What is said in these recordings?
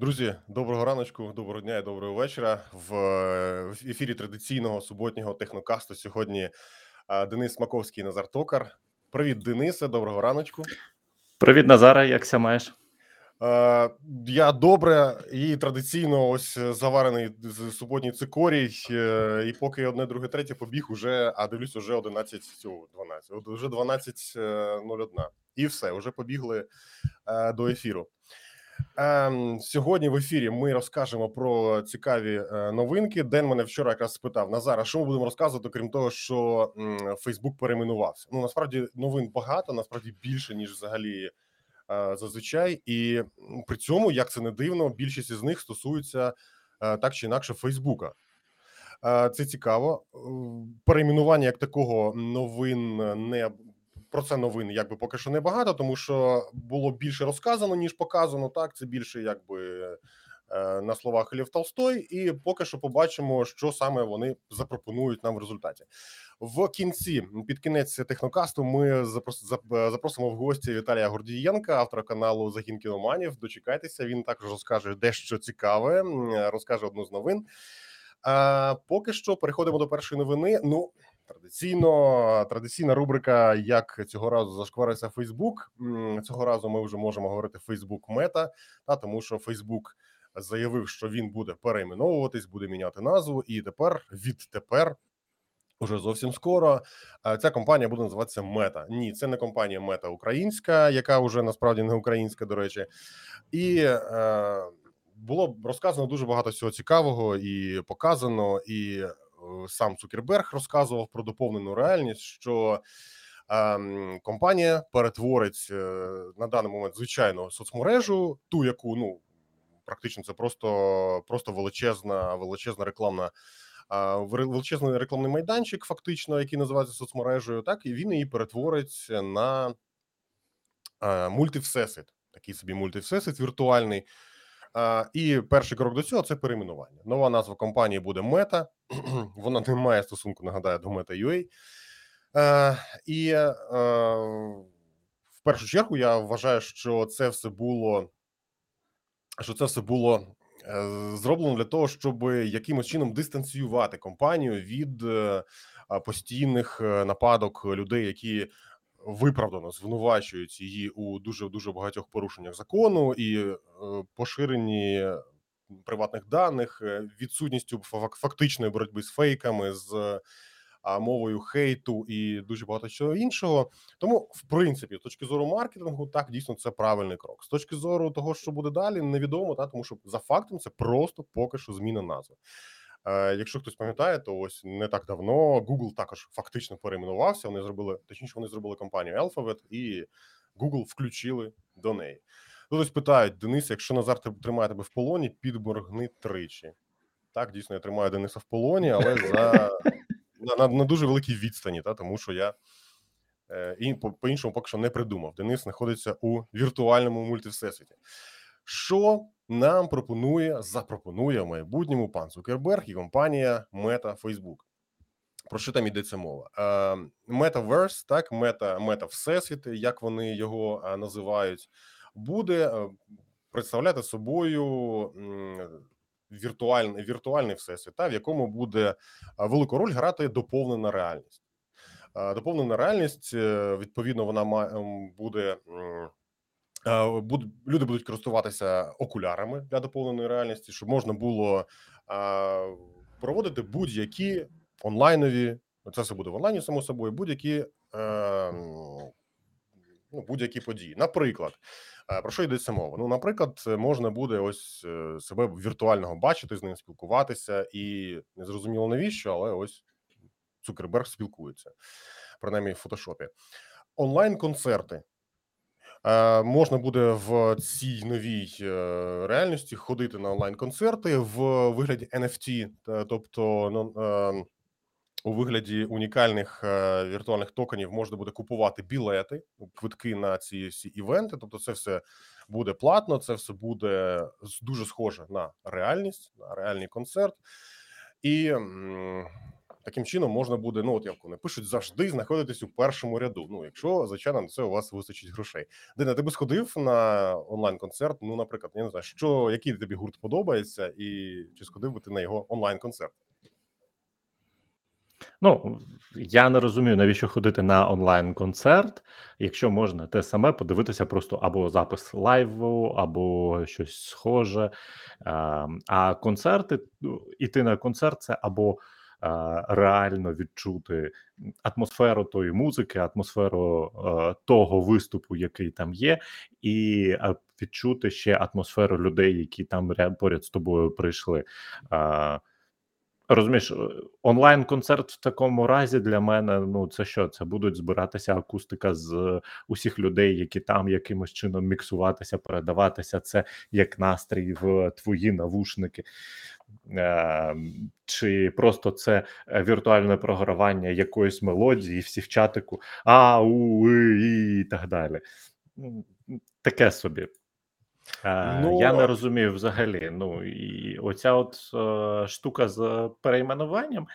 Друзі, доброго раночку, доброго дня і доброго вечора. В е, ефірі традиційного суботнього технокасту сьогодні е, Денис Маковський, Назар Токар. Привіт, Денисе, доброго раночку. Привіт, Назара, як ся маєш? Е, Я добре і традиційно ось заварений з- суботній цикорій. І поки одне, друге, третє побіг, уже, а дивлюсь, уже 11, цю, 12, от уже 12.01. І все, вже побігли до ефіру. Ем, Сьогодні в ефірі ми розкажемо про цікаві е, новинки. Ден мене вчора якраз спитав Назара, що ми будемо розказувати, крім того, що Фейсбук перейменувався. Ну насправді новин багато, насправді більше ніж взагалі е, зазвичай, і при цьому, як це не дивно, більшість із них стосуються е, так чи інакше Фейсбука. Це цікаво. Перейменування як такого новин не про це новин, якби поки що не багато, тому що було більше розказано ніж показано. Так це більше, якби е, на словах Лев Толстой, і поки що побачимо, що саме вони запропонують нам в результаті. В кінці під кінець технокасту ми запрос, запросимо в гості Віталія Гордієнка, автора каналу Загін кіноманів. Дочекайтеся, він також розкаже дещо цікаве, розкаже одну з новин. А поки що переходимо до першої новини. Ну традиційно, традиційна рубрика, як цього разу зашкварився Фейсбук. Цього разу ми вже можемо говорити Фейсбук Мета, та тому що Фейсбук заявив, що він буде перейменовуватись, буде міняти назву, і тепер відтепер. Уже зовсім скоро е, ця компанія буде називатися Мета. Ні, це не компанія Мета Українська, яка вже насправді не українська, до речі, і е, було розказано дуже багато всього цікавого і показано. І сам Цукерберг розказував про доповнену реальність, що ем, компанія перетворить е, на даний момент звичайну соцмережу, ту, яку ну практично це просто, просто величезна, величезна рекламна. а, Величезний рекламний майданчик, фактично, який називається соцмережею, так і він її перетворить на е, мультивсесвіт, такий собі мультивсесвіт віртуальний. А, і перший крок до цього це перейменування. Нова назва компанії буде Мета. Вона не має стосунку, нагадаю, до Meta.ua. Е, і е, в першу чергу я вважаю, що це все було що це все було е, зроблено для того, щоб якимось чином дистанціювати компанію від е, постійних е, нападок людей, які виправдано звинувачують її у дуже дуже багатьох порушеннях закону і е, поширенні приватних даних, е, відсутністю фак- фактичної боротьби з фейками, з а, мовою хейту і дуже багато чого іншого. Тому, в принципі, з точки зору маркетингу, так дійсно це правильний крок. З точки зору того, що буде далі, невідомо, та тому що за фактом це просто поки що зміна назви. Е, якщо хтось пам'ятає, то ось не так давно Google також фактично перейменувався. Вони зробили точніше, вони зробили компанію Alphabet і Google включили до неї. Тут ось питають Денис, якщо Назар тримає тебе в полоні, підморгни тричі. Так, дійсно, я тримаю Дениса в полоні, але за на, на, на дуже великій відстані, та тому що я е, і по, по-іншому поки що не придумав. Денис знаходиться у віртуальному мультивсесвіті. Що нам пропонує, запропонує в майбутньому пан Цукерберг і компанія Meta Facebook? Про що там йдеться мова? Metaverse, так, мета, мета всесвіт, як вони його е, називають, буде е, представляти собою віртуальний, віртуальний всесвіт, та, в якому буде е, велику роль грати доповнена реальність. Доповнена реальність, відповідно, вона ма- ем, буде. Люди будуть користуватися окулярами для доповненої реальності, щоб можна було проводити будь-які онлайнові. Це все буде в онлайні, само собою, будь-які е, ну, будь-які події. Наприклад, е, про що йдеться мова? Ну, наприклад, можна буде ось е, себе віртуального бачити, з ним спілкуватися, і не зрозуміло навіщо, але ось Цукерберг спілкується, принаймні в фотошопі. Онлайн-концерти. Е, можна буде в цій новій е, реальності ходити на онлайн-концерти в вигляді NFT, тобто ну, е, у вигляді унікальних е, віртуальних токенів можна буде купувати білети, квитки на ці всі івенти. Тобто, це все буде платно, це все буде дуже схоже на реальність, на реальний концерт. І Таким чином можна буде, ну от як вони пишуть, завжди знаходитись у першому ряду. Ну, якщо звичайно на це у вас вистачить грошей. Дина, ти би сходив на онлайн-концерт? Ну, наприклад, я не знаю, що який тобі гурт подобається, і чи сходив би ти на його онлайн-концерт? Ну, я не розумію, навіщо ходити на онлайн-концерт, якщо можна те саме подивитися просто або запис лайву, або щось схоже. А, а концерти, ну, іти на концерт це або реально відчути атмосферу тої музики, атмосферу того виступу, який там є, і відчути ще атмосферу людей, які там ряд поряд з тобою прийшли. Розумієш, е, онлайн-концерт в такому разі для мене ну це що? Це будуть збиратися акустика з усіх людей, які там якимось чином міксуватися, передаватися. Це як настрій в твої навушники, чи просто це е, віртуальне програвання якоїсь мелодії, всі в чатику, а у і, і так далі. Таке собі. Е, Ну, я не розумію взагалі. Ну і оця от е, штука з перейменуванням.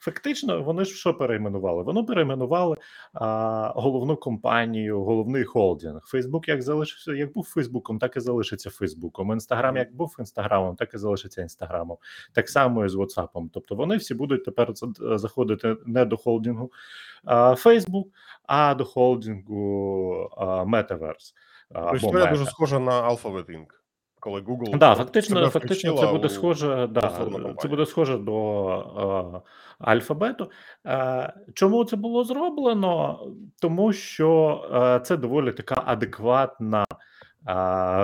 Фактично, вони ж що перейменували? Вони перейменували а, головну компанію, головний холдинг. Фейсбук як залишився, як був Фейсбуком, так і залишиться Фейсбуком. Інстаграм як був інстаграмом, так і залишиться інстаграмом. Так само і з WhatsApp. Тобто вони всі будуть тепер заходити не до холдингу а, Фейсбук, а до холдингу а, а, Тобто дуже схожа на Alphabet Inc., коли Google Да, фактично, фактично, це буде у схоже. Да, це буде схоже до е, альфабету. Е, чому це було зроблено? Тому що е, це доволі така адекватна е,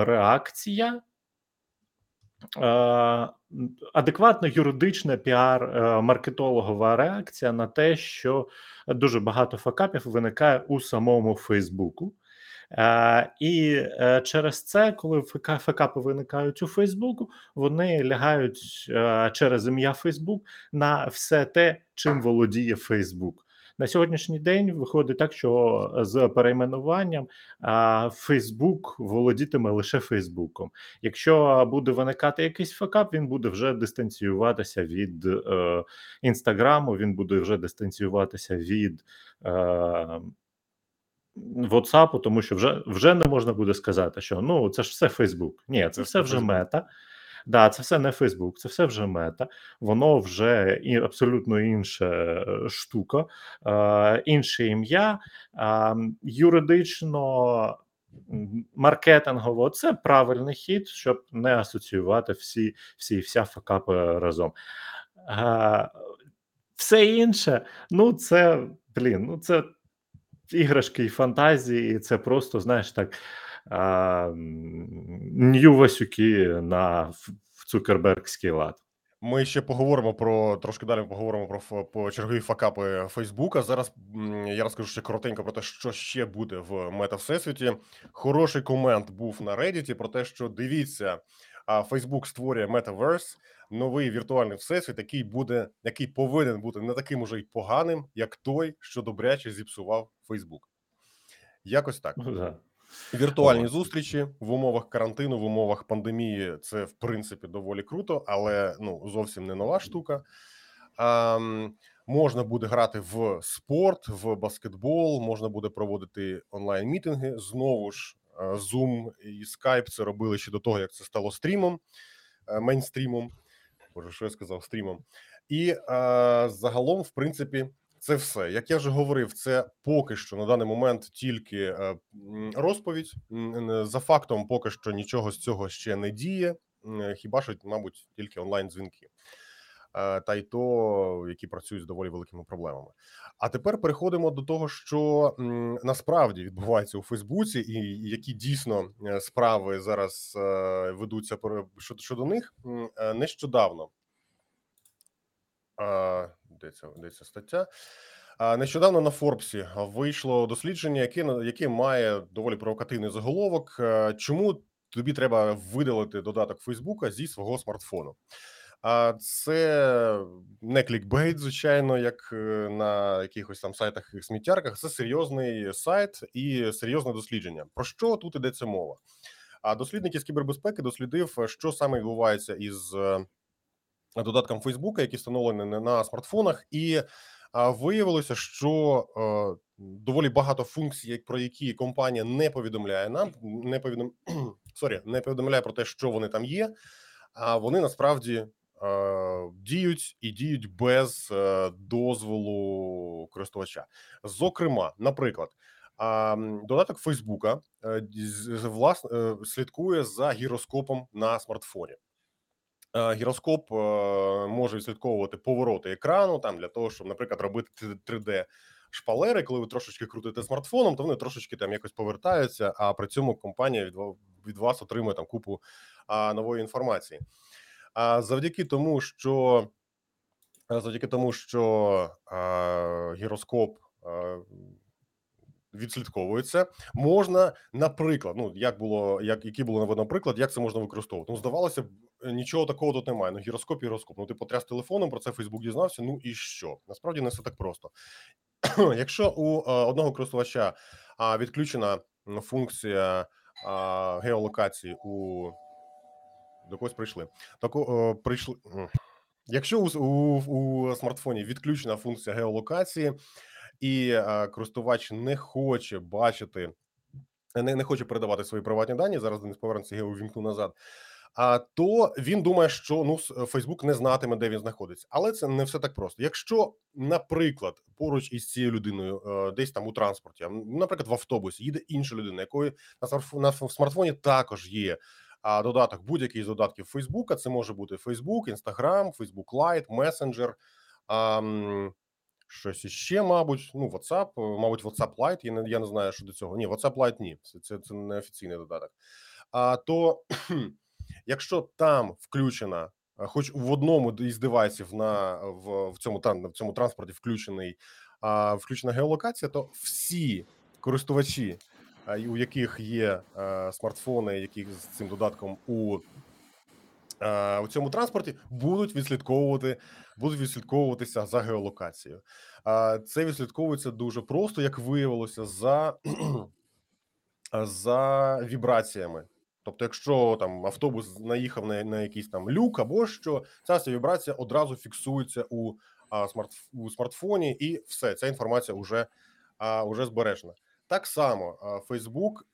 реакція. Е, адекватна юридична піар е, маркетологова реакція на те, що дуже багато факапів виникає у самому Фейсбуку. Е, і е, через це, коли ФК, факапи виникають у Фейсбуку, вони лягають е, через ім'я Фейсбук на все те, чим володіє Фейсбук. На сьогоднішній день виходить так, що з перейменуванням Фейсбук володітиме лише Фейсбуком. Якщо буде виникати якийсь факап, він буде вже дистанціюватися від інстаграму, він буде вже дистанціюватися від. WhatsApp, тому що вже вже не можна буде сказати, що ну це ж все Фейсбук. Ні, це Це все вже мета. Да, це все не Фейсбук, це все вже мета. Воно вже і абсолютно інша е, штука, е, інше ім'я, е, юридично. Маркетингово це правильний хід, щоб не асоціювати всі, всі вся факапи разом. Е, все інше, ну це блін, ну це іграшки і фантазії, і це просто, знаєш, так. Нью Васюки на Цукербергський лад. Ми ще поговоримо про трошки далі. Поговоримо про по чергові факапи Фейсбука. Зараз я розкажу ще коротенько про те, що ще буде в мета всесвіті. Хороший комент був на Reddit про те, що дивіться, а Фейсбук створює Metaverse, новий віртуальний всесвіт, який буде, який повинен бути не таким уже й поганим, як той, що добряче зіпсував Фейсбук. Якось так. Ну. Віртуальні зустрічі в умовах карантину, в умовах пандемії це в принципі доволі круто, але ну зовсім не нова штука. Ем, можна буде грати в спорт, в баскетбол, можна буде проводити онлайн мітинги. Знову ж е, Zoom і Skype це робили ще до того, як це стало стрімом, е, мейнстрімом. Боже, що я сказав стрімом. І е, загалом, в принципі, це все. Як я вже говорив, це поки що на даний момент тільки е, розповідь. За фактом, поки що нічого з цього ще не діє. Хіба що, мабуть, тільки онлайн дзвінки. Е, Та й то, які працюють з доволі великими проблемами. А тепер переходимо до того, що насправді відбувається у Фейсбуці, і які дійсно е, справи зараз е, ведуться щодо, них. Нещодавно де ця, де ця стаття? Нещодавно на Форбсі вийшло дослідження, яке яке має доволі провокативний заголовок. Чому тобі треба видалити додаток Фейсбука зі свого смартфону? А це не клікбейт, звичайно, як е, на якихось там сайтах і сміттярках. Це серйозний сайт і серйозне дослідження. Про що тут ідеться мова? А дослідник із кібербезпеки дослідив, що саме відбувається із е, додаткам Фейсбука, які встановлені на- на смартфонах, і виявилося, що е, доволі багато функцій, про які компанія не повідомляє нам, не повідом... Sorry, не повідомляє про те, що вони там є. А вони насправді е, діють і діють без е, дозволу користувача. Зокрема, наприклад, додаток Фейсбука е, власне слідкує за гіроскопом на смартфоні. Е, Гіроскоп може відслідковувати повороти екрану там для того, щоб, наприклад, робити 3D шпалери. Коли ви трошечки крутите смартфоном, то вони трошечки там якось повертаються. А при цьому компанія від, вас отримує там купу нової інформації. А завдяки тому, що завдяки тому, що а, гіроскоп а, відслідковується, можна, наприклад, ну як було, як який було наведено приклад, як це можна використовувати. Ну, здавалося б, нічого такого тут немає. Ну, гіроскоп, гіроскоп. Ну, ти потряс телефоном, про це Фейсбук дізнався. Ну і що? Насправді не все так просто. Якщо у е, одного користувача а, відключена функція а, геолокації у до когось прийшли. Так о, прийшли. Якщо у, у, у смартфоні відключена функція геолокації, і е, користувач не хоче бачити, не, не хоче передавати свої приватні дані. Зараз Денис повернеться, його увімкну назад. А то він думає, що ну Фейсбук не знатиме, де він знаходиться, але це не все так просто. Якщо, наприклад, поруч із цією людиною, е, десь там у транспорті, а, наприклад, в автобусі їде інша людина, якої на смартф- смартфоні також є а, додаток, будь-який з додатків Фейсбука. Це може бути Фейсбук, Інстаграм, Фейсбук Лайт, Месенджер. Щось іще, мабуть, ну, WhatsApp, е, мабуть, WhatsApp Lite, я не, я не знаю, що до цього. Ні, WhatsApp Lite ні, це, це, це не офіційний додаток. А то, якщо там включена, е, хоч в одному із девайсів на в, в цьому тран- в цьому транспорті включений а, включена геолокація, то всі користувачі, у яких є а, смартфони, які з цим додатком у е, у цьому транспорті будуть відслідковувати, будуть відслідковуватися за геолокацією. Це відслідковується дуже просто, як виявилося, за, за вібраціями. Тобто, якщо там автобус наїхав на, на якийсь там люк або що, ця вся вібрація одразу фіксується у, а, смарт, у смартфоні, і все, ця інформація вже, а, вже збережена. Так само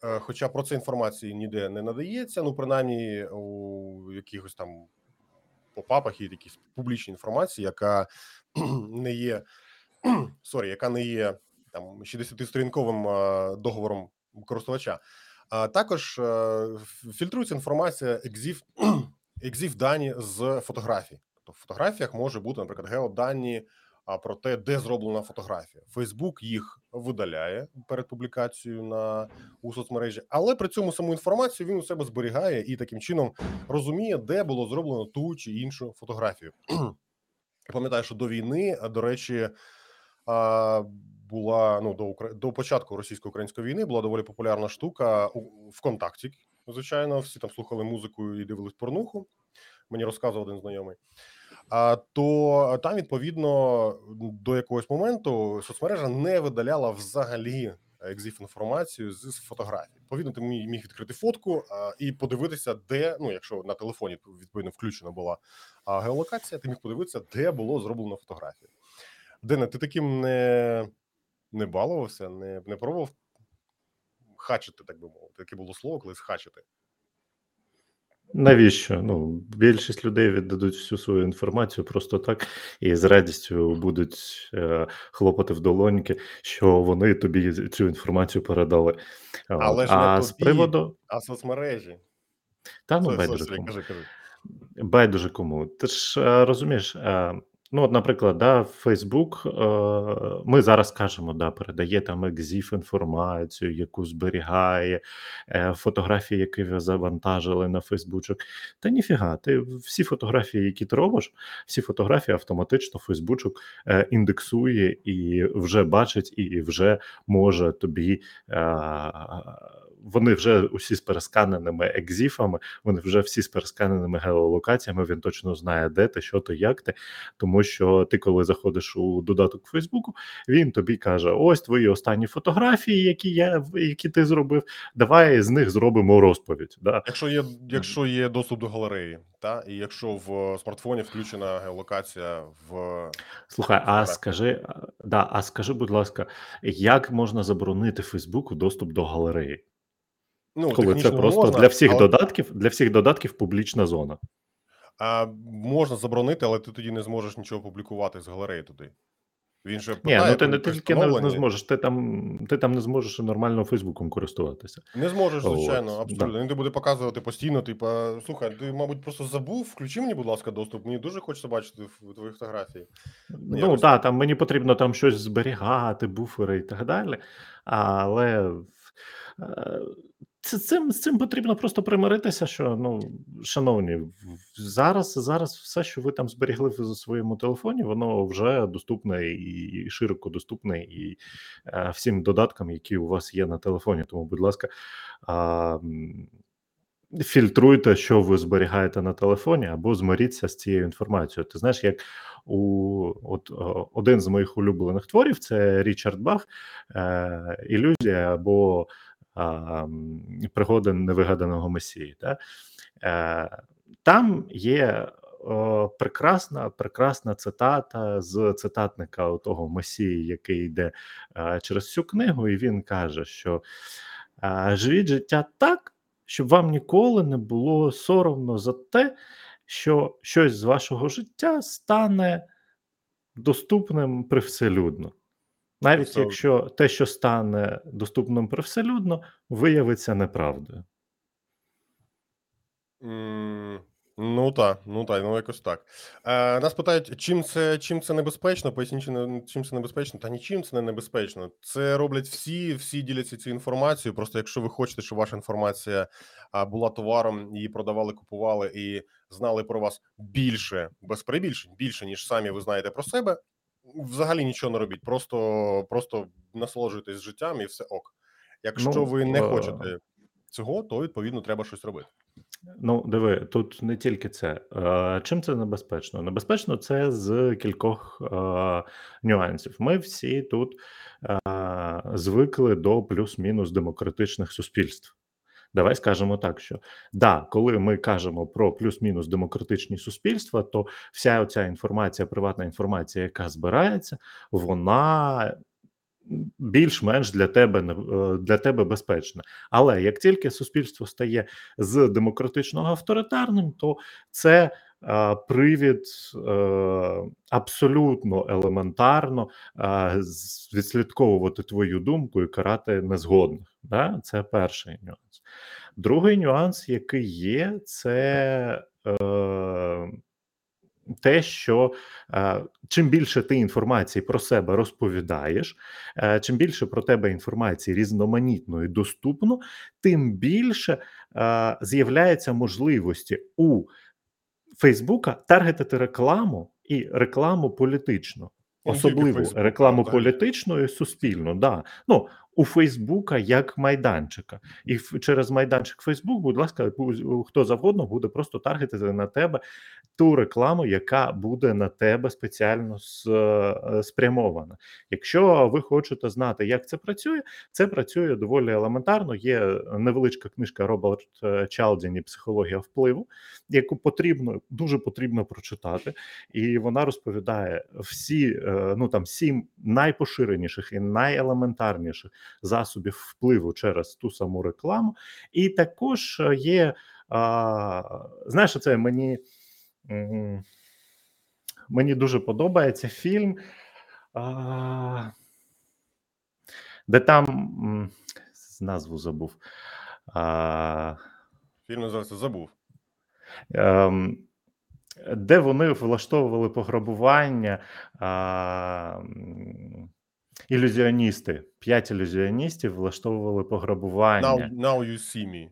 е, хоча про це інформації ніде не надається, ну принаймні у якихось там попапах є якісь публічні інформації, яка не є sorry, яка не є там 60-сторінковим а, договором користувача. А також е, фільтрується інформація EXIF, екзів дані з фотографій. Тобто в фотографіях може бути, наприклад, геодані а, про те, де зроблена фотографія. Фейсбук їх видаляє перед публікацією на у соцмережі, але при цьому саму інформацію він у себе зберігає і таким чином розуміє, де було зроблено ту чи іншу фотографію. Пам'ятаю, що до війни, до речі, була ну до Укра- до початку російсько-української війни була доволі популярна штука у ВКонтакті. Звичайно, всі там слухали музику і дивились порнуху. Мені розказував один знайомий. То там відповідно до якогось моменту соцмережа не видаляла взагалі екзиф інформацію з фотографій. Відповідно, ти міг відкрити фотку і подивитися, де ну, якщо на телефоні відповідно включена була геолокація, ти міг подивитися, де було зроблено фотографію. Дене, ти таким не, не балувався, не, не пробував хачити, так би мовити. Таке було слово, колись хачити. Навіщо? Ну, більшість людей віддадуть всю свою інформацію просто так і з радістю будуть е, хлопати в долоньки, що вони тобі цю інформацію передали. Але ж не з тобі. приводу. А соцмережі. Та ну байдуже кому. кажи, кажи. Байдуже кому. Ти ж е, розумієш, е, ну, от, наприклад, да, е, ми зараз кажемо, да, передає там екзіф інформацію, яку зберігає, е, фотографії, які ви завантажили на Фейсбучок. Та ніфіга, ти всі фотографії, які ти робиш, всі фотографії автоматично Фейсбучок е, індексує і вже бачить, і вже може тобі е, вони вже усі з пересканеними екзіфами, вони вже всі з пересканеними геолокаціями. Він точно знає, де ти, що ти, як ти. Тому що ти, коли заходиш у додаток Фейсбуку, він тобі каже: ось твої останні фотографії, які я які ти зробив. Давай з них зробимо розповідь. Да? Якщо є, якщо є доступ до галереї, та і якщо в смартфоні включена геолокація в Слухай, а скажи, да, а скажи, будь ласка, як можна заборонити Фейсбуку доступ до галереї? Ну Коли це просто можна, для всіх але, додатків, для всіх додатків публічна зона. а, можна заборонити, але ти тоді не зможеш нічого публікувати з галереї туди. Він же Ні, ну ти не тільки не, не зможеш, ти там, ти там не зможеш нормально Фейсбуком користуватися. Не зможеш, От, звичайно, да. абсолютно. Він ти буде показувати постійно. Типа, слухай, ти, мабуть, просто забув. Включи мені, будь ласка, доступ. Мені дуже хочеться бачити твої фотографії. Ну якось так, там мені потрібно там щось зберігати, буфери і так далі. Але е, це, цим, з цим потрібно просто примиритися, що ну, шановні, зараз, зараз все, що ви там зберігли в своєму телефоні, воно вже доступне і широко доступне і е, всім додаткам, які у вас є на телефоні. Тому, будь ласка, м, фільтруйте, що ви зберігаєте на телефоні, або змиріться з цією інформацією. Ти знаєш, як у от один з моїх улюблених творів це Річард Бах, е, ілюзія або а, пригоди невигаданого месії. Та? Е, там є о, прекрасна, прекрасна цитата з цитатника того месії, який йде е, через всю книгу, і він каже, що е, живіть життя так, щоб вам ніколи не було соромно за те, що щось з вашого життя стане доступним привселюдно. Навіть Тобто- якщо те, що стане доступним привселюдно, виявиться неправдою. М, Ну так, ну так, ну якось так. Е, нас питають, чим це, чим це небезпечно? Поясніть, не- чим це небезпечно? Та нічим це не небезпечно. Це роблять всі, всі діляться цією інформацією. Просто якщо ви хочете, щоб ваша інформація була товаром, її продавали, купували і знали про вас більше, без перебільшень, більше, ніж самі ви знаєте про себе. Взагалі нічого не робіть. Просто, просто насолоджуйтесь життям і все ок. Якщо Ну, ви не е, хочете цього, то відповідно треба щось робити. Ну, диви, тут не тільки це. Е, чим це небезпечно? Небезпечно це з кількох е, нюансів. Ми всі тут е, звикли до плюс-мінус демократичних суспільств. Давай скажемо так, що да, коли ми кажемо про плюс-мінус демократичні суспільства, то вся оця інформація, приватна інформація, яка збирається, вона більш-менш для тебе е, для тебе безпечна. Але як тільки суспільство стає з демократичного авторитарним, то це привід е, абсолютно елементарно відслідковувати твою думку і карати незгодних. Да? Це перший нюанс. Другий нюанс, який є, це е, те, що е, чим більше ти інформації про себе розповідаєш, чим більше про тебе інформації різноманітно і доступно, тим більше з'являється можливості у Фейсбука таргетити рекламу і рекламу політичну. Ну, Особливо рекламу політичну і суспільну. Да. Ну, у Фейсбука як майданчика. І через майданчик Фейсбук, будь ласка, хто завгодно буде просто таргетити на тебе ту рекламу, яка буде на тебе спеціально е, спрямована. Якщо ви хочете знати, як це працює, це працює доволі елементарно. Є невеличка книжка Роберт е, Чалдіні Психологія впливу, яку потрібно дуже потрібно прочитати, і вона розповідає всі е, ну там сім найпоширеніших і найелементарніших засобів впливу через ту саму рекламу. І також є знаєш, це мені. Мені дуже подобається фільм, де там назву забув. Фільм називається забув. ем, де вони влаштовували пограбування а, ілюзіоністи. П'ять ілюзіоністів влаштовували пограбування. Now, now you see me.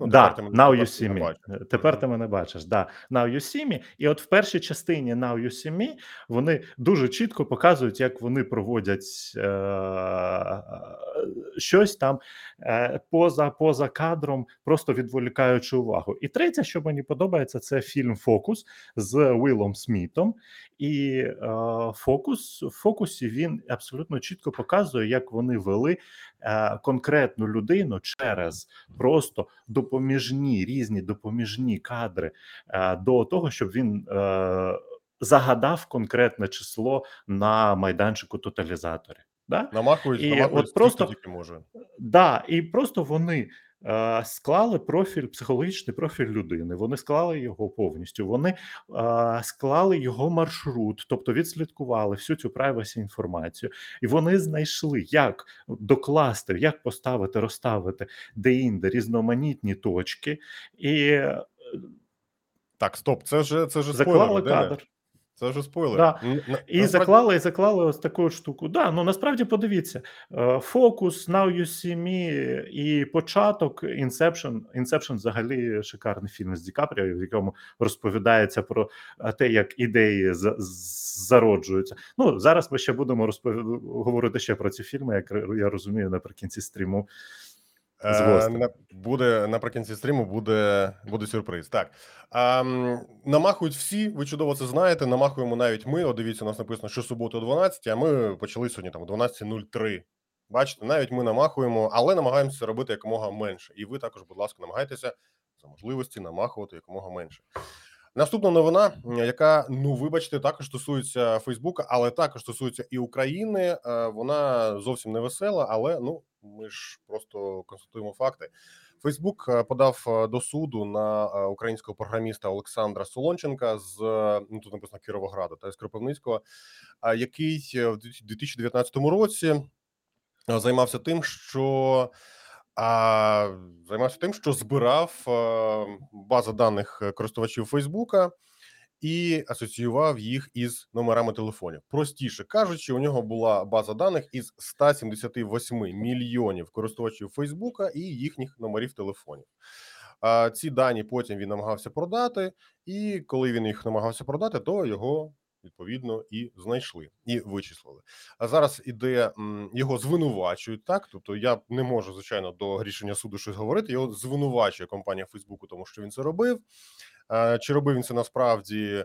Ну, да, тепер ти Now тепер You See Me. бачиш. Е, Тепер ти мене бачиш. Да. Now You See Me. І от в першій частині Now You See Me вони дуже чітко показують, як вони проводять е- щось там е- поза, поза кадром, просто відволікаючи увагу. І третє, що мені подобається, це фільм Фокус з Уілом Смітом. І е, фокус в фокусі він абсолютно чітко показує, як вони вели е, конкретну людину через просто допоміжні різні допоміжні кадри е, до того, щоб він е, загадав конкретне число на майданчику тоталізаторі. Да? Намахують, І намахують от просто- може. Да, і просто вони е, склали профіль, психологічний профіль людини. Вони склали його повністю. Вони е, склали його маршрут, тобто відслідкували всю цю privacy інформацію, і вони знайшли, як докласти, як поставити, розставити де-інде різноманітні точки, і е, Так, стоп, це вже це вже заклали спойлер. Дене. кадр. Це вже спойлер. Да. І насправді- заклали, і заклали ось таку от штуку. Да, ну насправді подивіться: е, фокус, Now You See Me і початок Inception. Inception взагалі шикарний фільм з Ді Капріо, в якому розповідається про е, те, як ідеї зароджуються. Ну зараз ми ще будемо розпов... говорити ще про ці фільми, як я розумію, наприкінці стріму. Е, буде наприкінці стріму буде, буде сюрприз. Так ем, намахують всі. Ви чудово це знаєте. Намахуємо навіть ми. От дивіться, у нас написано, що субота о 12, а ми почали сьогодні там о 12.03. Бачите, навіть ми намахуємо, але намагаємося робити якомога менше. І ви також, будь ласка, намагайтеся за можливості намахувати якомога менше. Наступна новина, яка ну вибачте, також стосується Фейсбука, але також стосується і України. Е, Вона зовсім не весела, але ну ми ж просто констатуємо факти. Фейсбук е, подав е, до суду на е, українського програміста Олександра Солонченка з ну тут написано Кіровограда та з Кропивницького, який в 2019 році займався тим, що а, займався тим, що збирав бази даних користувачів Фейсбука і асоціював їх із номерами телефонів. Простіше кажучи, у нього була база даних із 178 мільйонів користувачів Фейсбука і їхніх номерів телефонів. А ці дані потім він намагався продати, і коли він їх намагався продати, то його відповідно і знайшли і вичислили. А зараз іде його звинувачують так. Тобто я не можу звичайно до рішення суду щось говорити. Його звинувачує компанія Фейсбуку, тому що він це робив. Е, Чи робив він це насправді?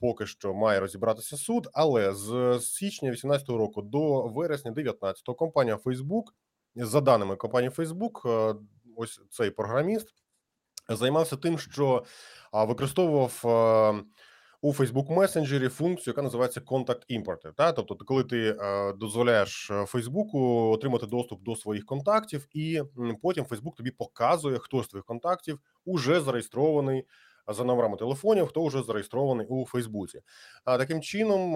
Поки що має розібратися суд, але з січня 2018 року до вересня 2019 компанія Facebook, за даними компанії Facebook, е, ось цей програміст займався тим, що використовував е, у Facebook месенджері функцію, яка називається Contact Import. Та тобто, коли ти е, дозволяєш е, Фейсбуку отримати доступ до своїх контактів, і потім Facebook тобі показує, хто з твоїх контактів уже зареєстрований за номерами телефонів, хто вже зареєстрований у Фейсбуці. А таким чином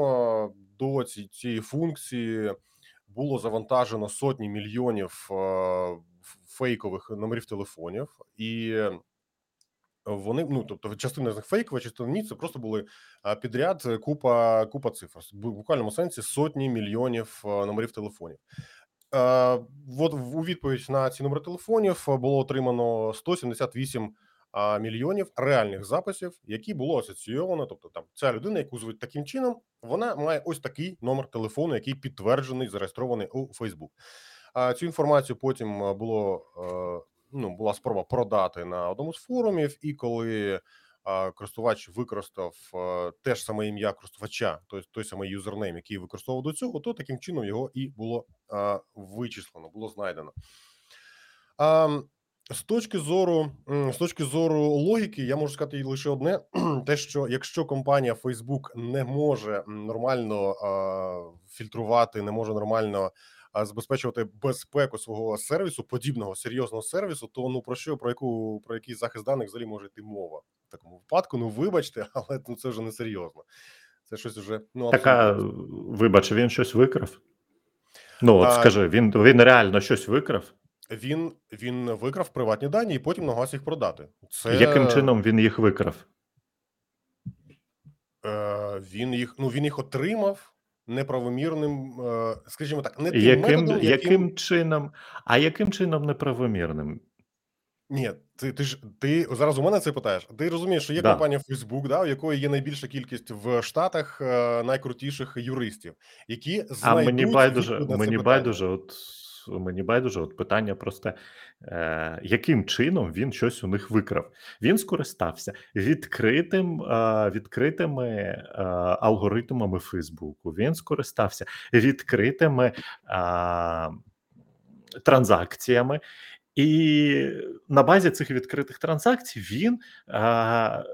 до цієї функції було завантажено сотні мільйонів фейкових номерів телефонів, і вони ну тобто частина з них фейкова, частина ні. Це просто були підряд купа купа цифр. В буквальному сенсі сотні мільйонів номерів телефонів. От у відповідь на ці номери телефонів було отримано 178 а, мільйонів реальних записів, які було асоційовано. Тобто, там ця людина, яку звуть таким чином, вона має ось такий номер телефону, який підтверджений, зареєстрований у Facebook. А цю інформацію потім було ну була спроба продати на одному з форумів, і коли користувач використав те ж саме ім'я користувача, той, той самий юзернейм, який використовував до цього, то таким чином його і було а, вичислено, було знайдено. А, з точки зору з точки зору логіки, я можу сказати лише одне: те, що якщо компанія Facebook не може нормально фільтрувати, не може нормально забезпечувати безпеку свого сервісу, подібного серйозного сервісу, то ну про що про яку про який захист даних взагалі може йти мова в такому випадку? Ну вибачте, але ну це вже не серйозно. Це щось уже ну Така, вибач, він щось викрав. Ну, от А, скажи, він, він реально щось викрав? Він він викрав приватні дані і потім намагався їх продати. Це Яким чином він їх викрав? Е, він їх ну він їх отримав неправомірним, е, скажімо так, не тим Яким, методом, яким чином, а яким чином неправомірним? Ні, ти ти ж ти зараз у мене це питаєш. Ти розумієш, що є Да. компанія Facebook, да, у якої є найбільша кількість в Штатах е, найкрутіших юристів, які А мені байдуже, мені байдуже, от мені байдуже, от питання просте, е, яким чином він щось у них викрав? Він скористався відкритим, е, відкритими е, алгоритмами Фейсбуку. Він скористався відкритими е, транзакціями, і на базі цих відкритих транзакцій він. Е,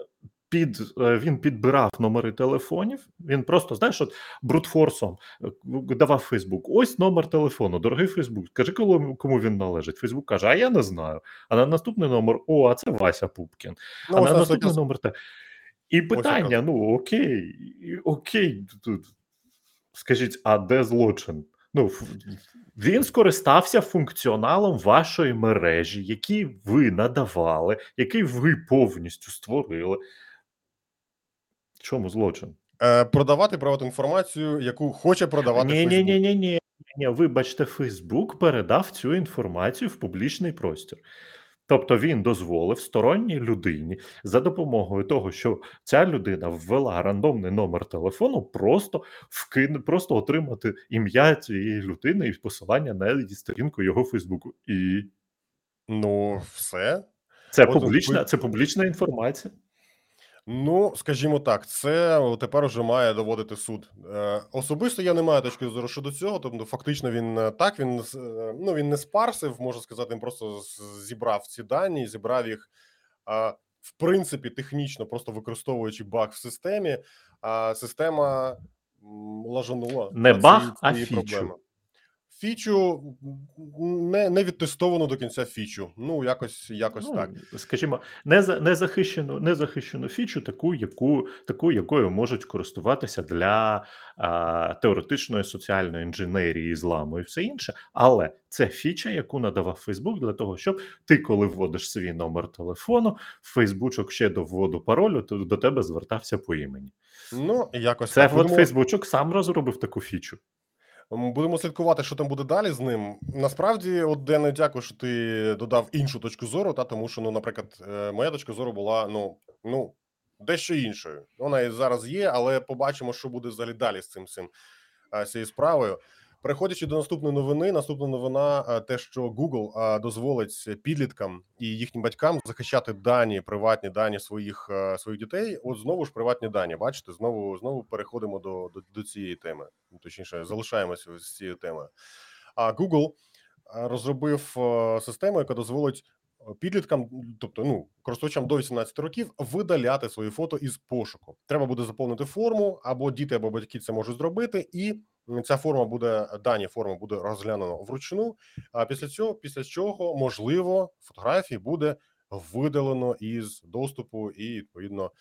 під е, він підбирав номери телефонів. Він просто знаєш, от брутфорсом е, давав Фейсбук. Ось номер телефону. Дорогий Фейсбук. Скажи, кому, кому він належить. Фейсбук каже: А я не знаю. А на наступний номер: О, а це Вася Пупкін. Ну, а ось на наступний номер те. І питання: якраз. ну окей, окей, тут скажіть, а де злочин? Ну, він скористався функціоналом вашої мережі, який ви надавали, який ви повністю створили. Чому злочин? Е, продавати приватну інформацію, яку хоче продавати Ні, ні, ні, ні, ні. Ні, вибачте, Фейсбук передав цю інформацію в публічний простір. Тобто він дозволив сторонній людині за допомогою того, що ця людина ввела рандомний номер телефону, просто вкин, просто отримати ім'я цієї людини і посилання на її сторінку його Фейсбуку. І Ну, все. це От публічна, ви- це публічна інформація. Ну, скажімо так, це тепер уже має доводити суд. Е, особисто я не маю точки зору щодо цього. Тобто, фактично, він е, так він е, ну він не спарсив, можна сказати, він просто зібрав ці дані, зібрав їх. В принципі, технічно, просто використовуючи баг в системі, а система лажанула Не баг, а фічу. проблеми. Фічу не, не відтестовано до кінця фічу. Ну, якось, якось Ну, так. скажімо, не за незахищену, незахищену фічу, таку, яку таку, якою можуть користуватися для а, теоретичної соціальної інженерії, зламу і все інше. Але це фіча, яку надавав Фейсбук для того, щоб ти, коли вводиш свій номер телефону, Фейсбучок ще до вводу паролю, то до тебе звертався по імені. Ну, якось Це так. от Фейсбучок сам розробив таку фічу. М, Будемо слідкувати, що там буде далі з ним. Насправді, от Дене, дякую, що ти додав іншу точку зору, та тому що, ну, наприклад, е, моя точка зору була ну, ну дещо іншою. Вона і зараз є, але побачимо, що буде взагалі далі з цим цим е, цією справою. Переходячи до наступної новини, наступна новина е, те, що Google е, дозволить підліткам і їхнім батькам захищати дані, приватні дані своїх е, своїх дітей. От знову ж приватні дані. Бачите, знову знову переходимо до, до, до цієї теми. Ну, Точніше, залишаємося з цією темою. А Google розробив систему, яка дозволить підліткам, тобто ну користувачам до 18 років, видаляти свої фото із пошуку. Треба буде заповнити форму, або діти, або батьки це можуть зробити, і ця форма буде дані форми буде розглянено вручну. А після цього, після чого, можливо, фотографії буде видалено із доступу, і відповідно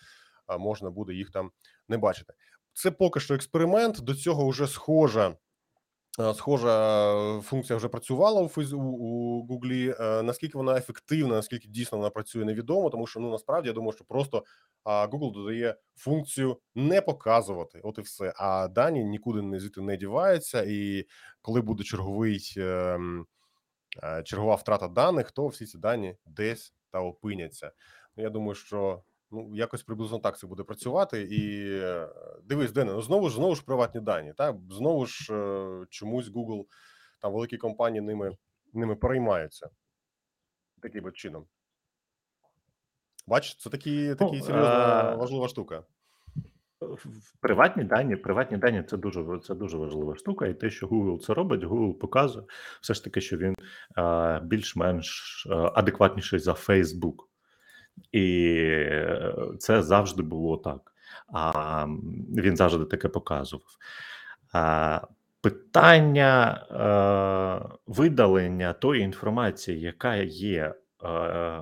можна буде їх там не бачити. Це поки що експеримент. До цього вже схожа. Е, Схожа е, функція вже працювала у Фейс- у, Гуглі. Е, Наскільки вона ефективна, наскільки дійсно вона працює, невідомо, тому що ну насправді я думаю, що просто Google додає функцію не показувати, от і все. А дані нікуди не звідти не діваються. І коли буде черговий ем, чергова втрата даних, то всі ці дані десь та опиняться. Ну, я думаю, що ну якось приблизно так це буде працювати. І е, дивись, Дене, ну знову ж знову ж приватні дані. Так знову ж е, чомусь Google там великі компанії ними ними переймаються таким от чином. Бачиш, це такі, такі Ну, серйозна е, важлива штука. Приватні дані, приватні дані це дуже це дуже важлива штука, і те, що Google це робить, Google показує все ж таки, що він більш-менш адекватніший за Facebook. І е, це завжди було так. А він завжди таке показував. А, питання е, видалення тої інформації, яка є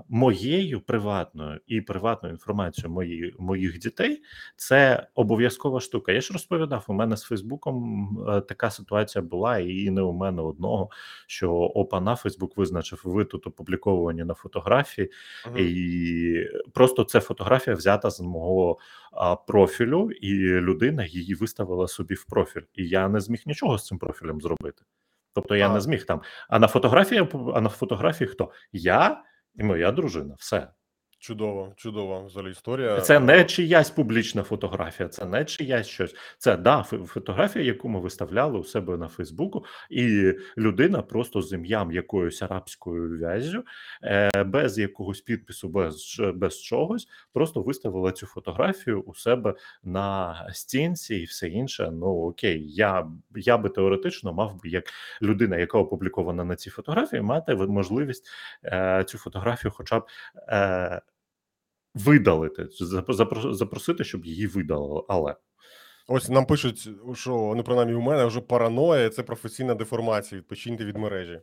моєю приватною і приватною інформацією мої, моїх дітей, це обов'язкова штука. Я ж розповідав, у мене з Фейсбуком е, така ситуація була, і не у мене одного, що опана Фейсбук визначив, ви тут опубліковані на фотографії, Мгм. і просто це фотографія взята з мого профілю, і людина її виставила собі в профіль. І я не зміг нічого з цим профілем зробити. Тобто я А. не зміг там. А на фотографії, а на фотографії хто? Я і моя дружина. Все. Чудово, чудова взагалі історія. Це не чиясь публічна фотографія, це не чиясь щось. Це да, фо- фотографія, яку ми виставляли у себе на Фейсбуку, і людина просто з ім'ям якоюсь арабською вязю, е, без якогось підпису, без, без чогось, просто виставила цю фотографію у себе на стінці і все інше. Ну окей, я, я би теоретично мав би як людина, яка опублікована на цій фотографії, мати можливість е, цю фотографію, хоча б. Е, видалити, запро- запро- запросити, щоб її видалили. Але Ось нам пишуть, що ну принаймні у мене вже параноя, це професійна деформація. Відпочиньте від мережі.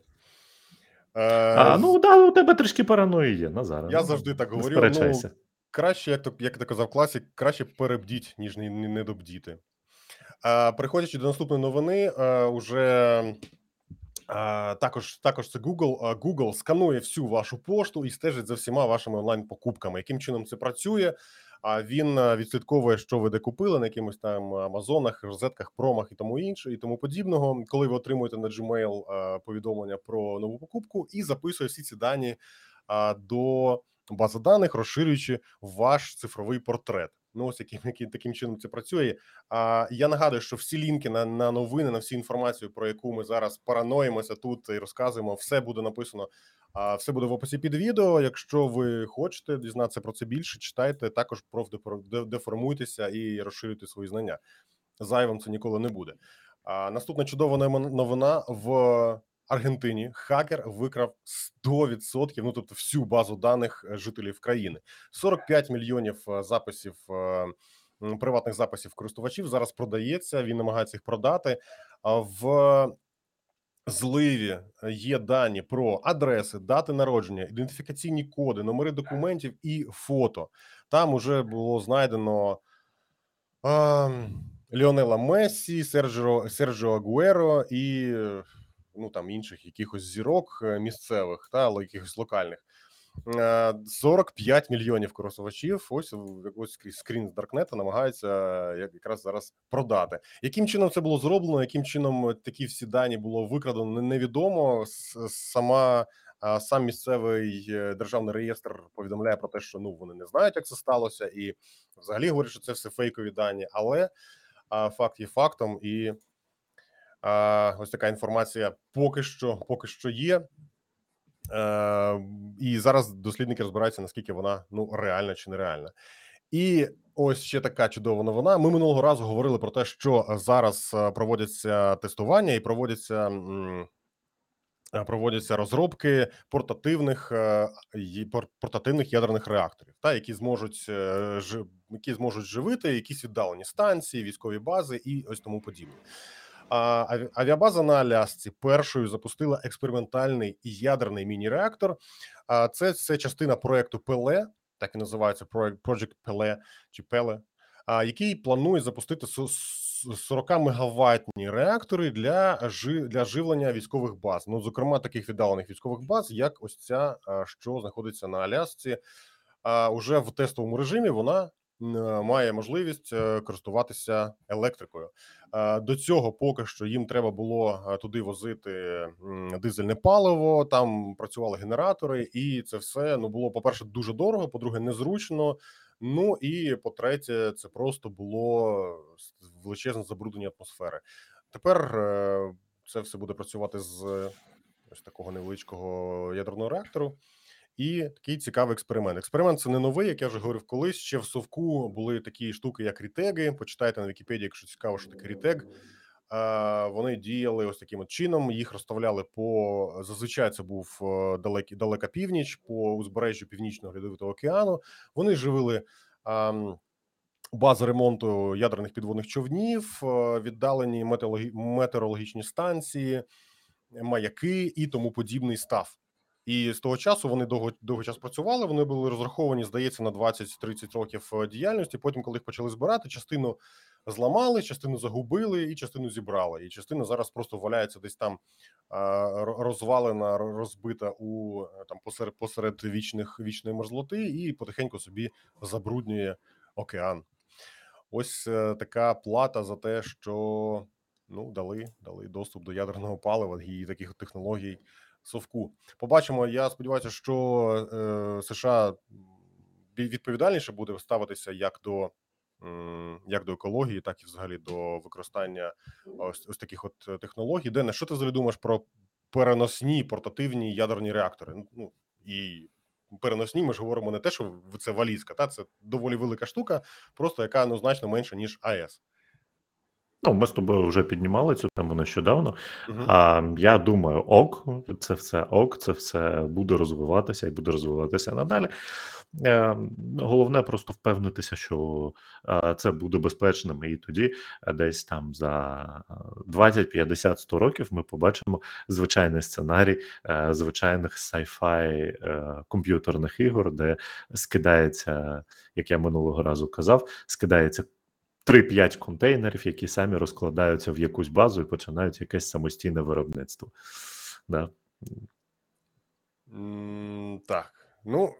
Е, а, ну да, у тебе трішки параної є, Назара. Я ну, завжди так говорю, сперечайся. краще, як то як то казав класик, краще перебдіть, ніж не, не, добдіти. А, переходячи до наступної новини, а, уже також, також це Google. Google сканує всю вашу пошту і стежить за всіма вашими онлайн-покупками. Яким чином це працює? А він відслідковує, що ви де купили на якимось там Амазонах, розетках, промах і тому інше, і тому подібного. Коли ви отримуєте на Gmail повідомлення про нову покупку, і записує всі ці дані до бази даних, розширюючи ваш цифровий портрет. Ну, ось яким, яким таким чином це працює. А я нагадую, що всі лінки на, на новини, на всю інформацію, про яку ми зараз параноїмося тут і розказуємо, все буде написано. А все буде в описі під відео. Якщо ви хочете дізнатися про це більше, читайте також профдеформуйтеся і розширюйте свої знання. Зайвим це ніколи не буде. А наступна чудова новина- в Аргентині. Хакер викрав 100%, ну тобто всю базу даних е, жителів країни. 45 мільйонів е, записів. е, Приватних записів користувачів зараз продається. Він намагається їх продати. В зливі є дані про адреси, дати народження, ідентифікаційні коди, номери документів і фото. Там уже було знайдено а, Ліонела Мессі, Серджо Серджо Агуеро і ну там інших якихось зірок е, місцевих та якихось локальних. Е, 45 мільйонів користувачів. Ось ось скрін з Даркнета намагаються е, якраз зараз продати. Яким чином це було зроблено? Яким чином е, такі всі дані було викрадено? Невідомо. Сама сам місцевий е, державний реєстр повідомляє про те, що ну вони не знають, як це сталося, і взагалі говорять, що це все фейкові дані. Але факт є фактом, і ось така інформація поки що поки що є. Е, і зараз дослідники розбираються, наскільки вона ну реальна чи нереальна. І ось ще така чудова новина. Ми минулого разу говорили про те, що зараз е, проводяться тестування і проводяться. е, Проводяться розробки портативних портативних ядерних реакторів, та які зможуть які зможуть живити якісь віддалені станції, військові бази і ось тому подібне. Авіабаза на Алясці першою запустила експериментальний ядерний міні-реактор. Це, це частина проекту Пеле, так і називається проект Project Пеле чи Пеле, який планує запустити 40 мегаваттні реактори для для живлення військових баз. Ну, зокрема, таких віддалених військових баз, як ось ця, що знаходиться на Алясці. Уже в тестовому режимі вона має можливість е, користуватися електрикою. Е, До цього поки що їм треба було е, туди возити дизельне паливо. Там працювали генератори, і це все ну було по перше дуже дорого. По-друге, незручно. Ну і по-третє, це просто було величезне забруднення атмосфери. Тепер е, це все буде працювати з е, ось такого невеличкого ядерного реактору. І такий цікавий експеримент. Експеримент це не новий, як я вже говорив колись. Ще в совку були такі штуки, як рітеги. Почитайте на Вікіпедії, якщо цікаво, що таке рітег. Вони діяли ось таким от чином. Їх розставляли по зазвичай. Це був е, далекий далека північ по узбережжю північного льодовитого океану. Вони живили. Бази ремонту ядерних підводних човнів, е, віддалені метеорологі- метеорологічні станції, маяки і тому подібний став. І з того часу вони довго довго час працювали. Вони були розраховані, здається, на 20-30 років е, діяльності. Потім, коли їх почали збирати, частину зламали, частину загубили, і частину зібрали. І частина зараз просто валяється десь там розвалена, розбита у е, там посеред посеред вічних вічної мерзлоти, і потихеньку собі забруднює океан. Ось е, така плата за те, що ну дали, дали доступ до ядерного палива і таких технологій совку. Побачимо. Я сподіваюся, що е, США відповідальніше буде ставитися як до як до екології, так і взагалі до використання ось, ось таких от е, технологій. Дене, що ти взагалі думаєш про переносні портативні ядерні реактори? Ну і переносні, ми ж говоримо не те, що це валізка, та це доволі велика штука, просто яка ну значно менша ніж АЕС. Ну, ми з тобою вже піднімали цю тему нещодавно. Мгм. А я думаю, ок, це все ок, це все буде розвиватися і буде розвиватися надалі. Е, Головне просто впевнитися, що е, це буде безпечним, і тоді е, десь там за е, 20, 50, 100 років ми побачимо звичайний сценарій е, звичайних sci-fi е, комп'ютерних ігор, де скидається, як я минулого разу казав, скидається 3-5 контейнерів, які самі розкладаються в якусь базу і починають якесь самостійне виробництво. Да. М, Так, ну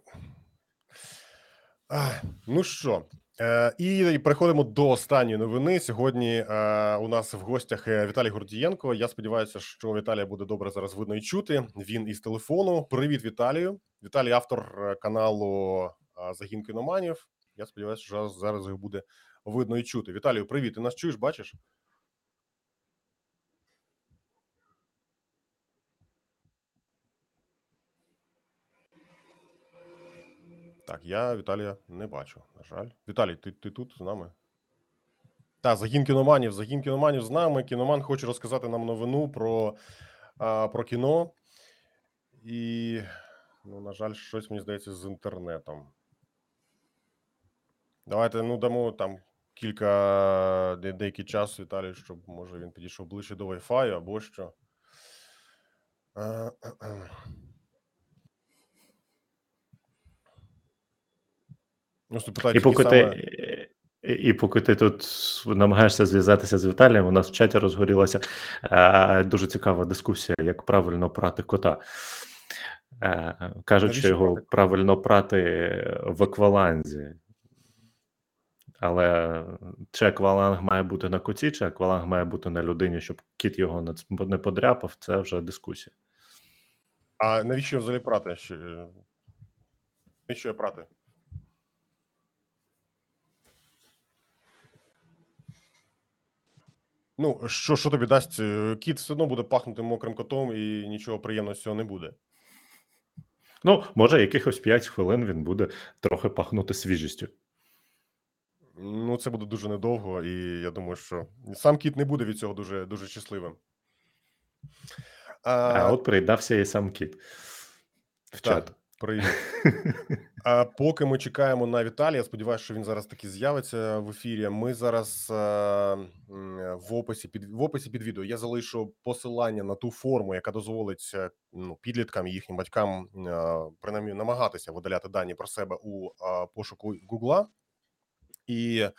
ах, ну що, е, і переходимо до останньої новини. Сьогодні е, у нас в гостях Віталій Гордієнко. Я сподіваюся, що Віталія буде добре зараз видно і чути. Він із телефону. Привіт, Віталію. Віталій, автор е, каналу е, Загін кіноманів. Я сподіваюся, що зараз його буде видно і чути. Віталію, привіт. Ти нас чуєш? Бачиш? Так, я Віталія не бачу. На жаль. Віталій, ти, ти тут з нами? Так, загін кіноманів. Загін кіноманів з нами. Кіноман хоче розказати нам новину про, а, про кіно. І, ну, на жаль, щось мені здається з інтернетом. Давайте ну дамо там кілька де- деякий час Віталію, щоб може він підійшов ближче до Wi-Fi або що. Е, І поки саме... ти. І і поки ти тут намагаєшся зв'язатися з Віталієм, у нас в чаті розгорілася е, дуже цікава дискусія, як правильно прати кота. Е, кажуть, що його правильно прати в акваланзі. Але чи акваланг має бути на коті, чи акваланг має бути на людині, щоб кіт його не подряпав, це вже дискусія. А навіщо взагалі прати? Ще... Навіщо прати? Ну, що, що тобі дасть? е, Кіт все одно буде пахнути мокрим котом і нічого приємного з цього не буде. Ну, може, якихось 5 хвилин він буде трохи пахнути свіжістю. Ну, це буде дуже недовго, і я думаю, що сам кіт не буде від цього дуже, дуже щасливим. А А, от приєднався і сам кіт в так, чат. привіт. А поки ми чекаємо на Віталія, сподіваюся, що він зараз таки з'явиться в ефірі. Ми зараз е, м, в описі під в описі під відео я залишу посилання на ту форму, яка дозволить е, ну, підліткам і їхнім батькам е, принаймні намагатися видаляти дані про себе у е, пошуку Гугла. І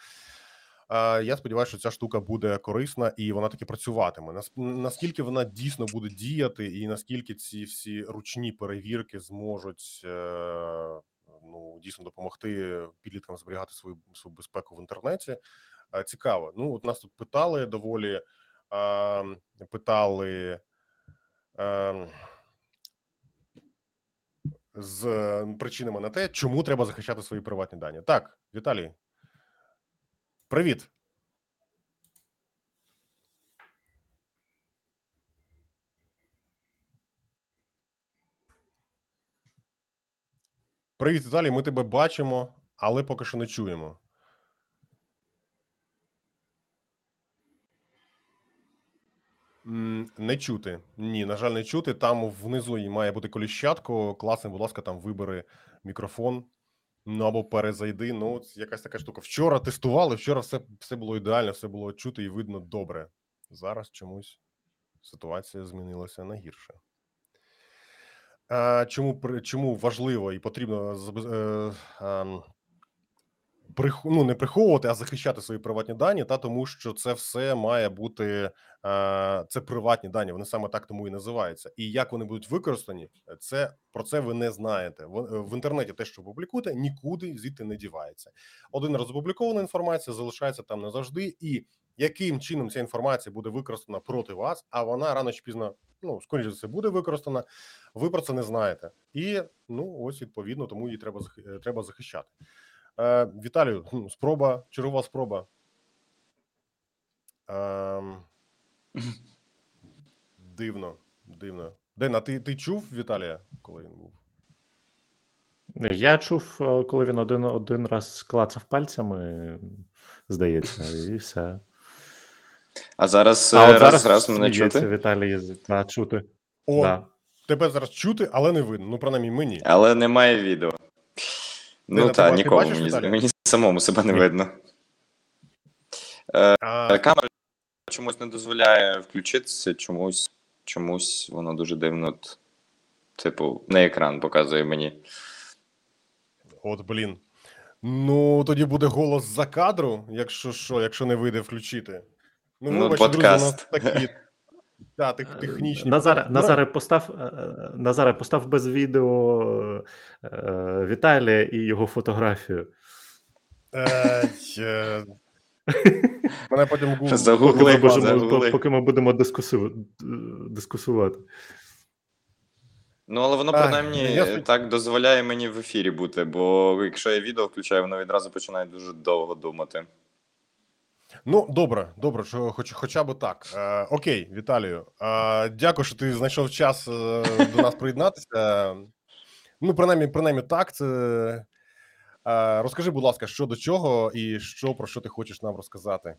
я сподіваюся, що ця штука буде корисна і вона таки працюватиме. Нас- Наскільки вона дійсно буде діяти, і наскільки ці всі ручні перевірки зможуть е, ну дійсно допомогти підліткам зберігати свою свою безпеку в інтернеті. Е, Цікаво. Ну, от нас тут питали доволі питали. Е, з причинами на те, чому треба захищати свої приватні дані. Так, Віталій, привіт. Привіт, Віталій. Ми тебе бачимо, але поки що не чуємо. Не чути. Ні, на жаль, не чути. Там внизу має бути коліщатко. Класне, будь ласка, там вибери мікрофон. Ну або перезайди. Ну, якась така штука. Вчора тестували, вчора все, все було ідеально, все було чути і видно добре. Зараз чомусь ситуація змінилася на гірше. А, чому, чому важливо і потрібно забез- е, ем, прих, ну, не приховувати, а захищати свої приватні дані, та тому що це все має бути е, це приватні дані. Вони саме так тому і називаються. І як вони будуть використані, це про це ви не знаєте. В, е, в інтернеті те, що публікуєте, нікуди звідти не дівається. Один раз опублікована інформація залишається там назавжди, і яким чином ця інформація буде використана проти вас, а вона рано чи пізно, ну скоріше за все, буде використана. Ви про це не знаєте, і ну ось відповідно, тому її треба е, треба захищати. Е, Віталію, спроба, чергова спроба. Дивно, дивно. Дена, ти, ти чув Віталія, коли він був? Я чув, е, коли він один, один раз клацав пальцями, здається, і все. А зараз, А е, от раз, зараз раз мене чути, Віталій та, чути. О, Да. тебе зараз чути, але не видно. Ну, принаймні мені. але немає відео. Ну так, нікому бачиш, мені, мені самому себе не Ні. видно. А, Е, Камера чомусь не дозволяє включитися, чомусь, чомусь воно дуже дивно. от, Типу, на екран показує мені. От, блін. Ну, тоді буде голос за кадру, якщо що, якщо не вийде включити. Ну, Ну, вибачте, друзі, у нас такі та, тех, технічні. Назаре, питання. Назаре, постав, е, е, Назаре, постав без відео е, е, Віталія і його фотографію. Е, е, Мене потім Google. Поки ми, Загугли, будемо, поки ми будемо дискусу, дискусувати. Ну, але воно Ай, принаймні я е, спод- так дозволяє мені в ефірі бути, бо якщо я відео включаю, воно відразу починає дуже довго думати. Ну, добре, добре, що хоч, хоча б так. Е, окей, Віталію. Е, дякую, що ти знайшов час е, до нас приєднатися. Ну, принаймні, принаймні так. Це... Е, розкажи, будь ласка, що до чого і що про що ти хочеш нам розказати.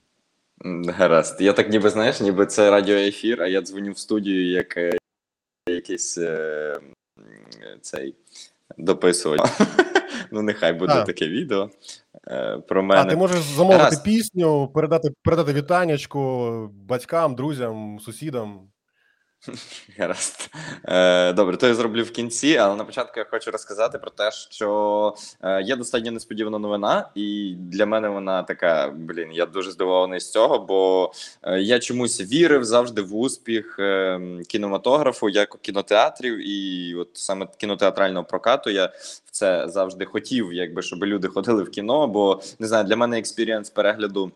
Гаразд. Я так ніби знаєш, ніби це радіоефір, а я дзвоню в студію як е, якийсь е, цей дописувач. Ну, нехай буде А. таке відео е, про А, ти можеш замовити Раз. пісню, передати, передати вітаннячку батькам, друзям, сусідам. Гаразд. Е, добре, то я зроблю в кінці, але на початку я хочу розказати про те, що е, є достатньо несподівана новина, і для мене вона така: блін, я дуже здивований з цього, бо е, я чомусь вірив завжди в успіх кінематографу, як кінотеатрів, і от саме кінотеатрального прокату я в це завжди хотів, якби щоб люди ходили в кіно. Бо не знаю, для мене experience перегляду.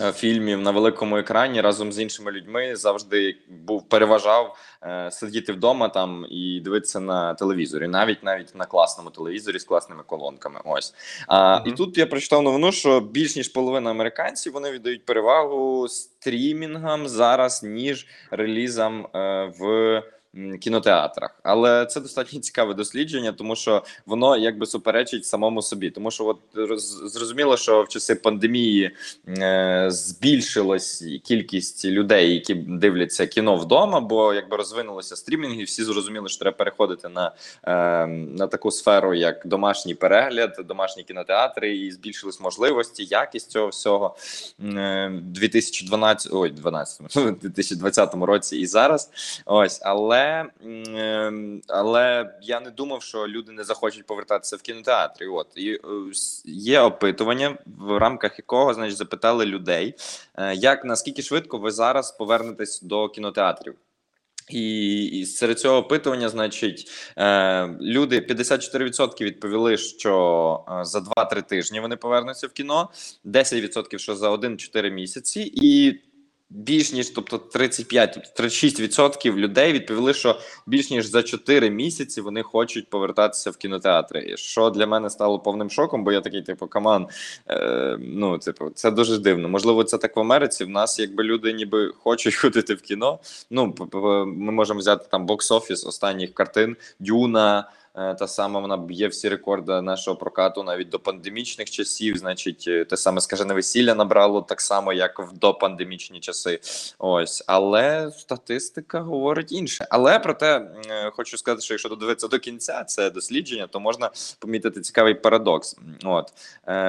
Е, Фільмів на великому екрані разом з іншими людьми завжди був переважав е, сидіти вдома там і дивитися на телевізорі, навіть навіть на класному телевізорі з класними колонками. Ось а, Мгм. і тут я прочитав новину, що більш ніж половина американців вони віддають перевагу стрімінгам зараз ніж релізам е, в. Кінотеатрах, але це достатньо цікаве дослідження, тому що воно якби суперечить самому собі. Тому що, от зрозуміло, що в часи пандемії е, збільшилась кількість людей, які дивляться кіно вдома, бо якби розвинулися стрімінги, всі зрозуміли, що треба переходити на, е, на таку сферу, як домашній перегляд, домашні кінотеатри, і збільшились можливості, якість цього всього Е, 2012, ой, 12, 2020 році і зараз. Ось, але, м, е, але я не думав, що люди не захочуть повертатися в кінотеатрі. От і е, є опитування, в рамках якого значить запитали людей, е, як наскільки швидко ви зараз повернетесь до кінотеатрів. І, серед цього опитування, значить, е, люди 54% відповіли, що е, за 2-3 тижні вони повернуться в кіно, 10% що за 1-4 місяці, і більш ніж, тобто 35-36% людей відповіли, що більш ніж за 4 місяці вони хочуть повертатися в кінотеатри. Що для мене стало повним шоком, бо я такий, типу, каман. Е, ну, типу, це дуже дивно. Можливо, це так в Америці. В нас, якби люди ніби хочуть ходити в кіно. Ну, ми можемо взяти там бокс-офіс останніх картин, Дюна. Е, Та сама вона б'є всі рекорди нашого прокату навіть до пандемічних часів. Значить, е, те саме скажене весілля набрало так само, як в допандемічні часи. Ось, але статистика говорить інше. Але проте е, хочу сказати, що якщо додивитися до кінця це дослідження, то можна помітити цікавий парадокс. От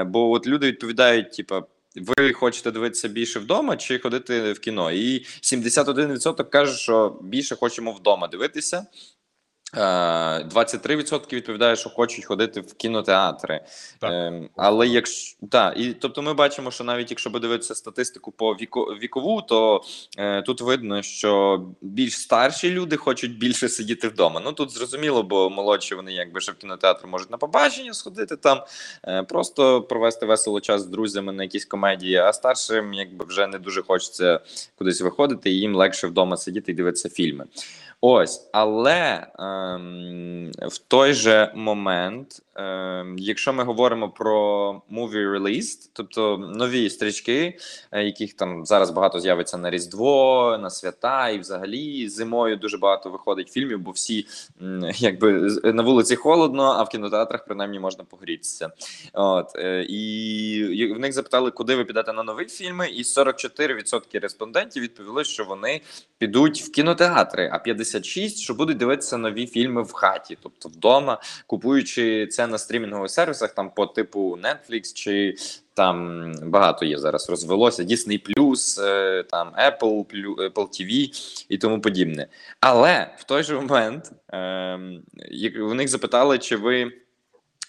бо от люди відповідають, типа. Ви хочете дивитися більше вдома чи ходити в кіно? І 71% каже, що більше хочемо вдома дивитися. Е, 23% відповідає, що хочуть ходити в кінотеатри. Так. Ем, але якщо та, і тобто ми бачимо, що навіть якщо подивитися статистику по віко, вікову, то е, тут видно, що більш старші люди хочуть більше сидіти вдома. Ну тут зрозуміло, бо молодші вони якби ще в кінотеатр можуть на побачення сходити там, е, просто провести весело час з друзями на якісь комедії, а старшим якби вже не дуже хочеться кудись виходити, і їм легше вдома сидіти і дивитися фільми. Ось, але ем, в той же момент, ем, якщо ми говоримо про movie release, тобто нові стрічки, е, яких там зараз багато з'явиться на Різдво, на свята, і взагалі зимою дуже багато виходить фільмів, бо всі якби на вулиці холодно, а в кінотеатрах принаймні можна погрітися. От е, і в них запитали, куди ви підете на нові фільми, і 44% респондентів відповіли, що вони підуть в кінотеатри, а 56% що будуть дивитися нові фільми в хаті, тобто вдома, купуючи це на стрімінгових сервісах, там по типу Netflix чи. Там багато є зараз розвелося Disney+, е, там Apple, Apple TV і тому подібне. Але в той же момент ем, у них запитали, чи ви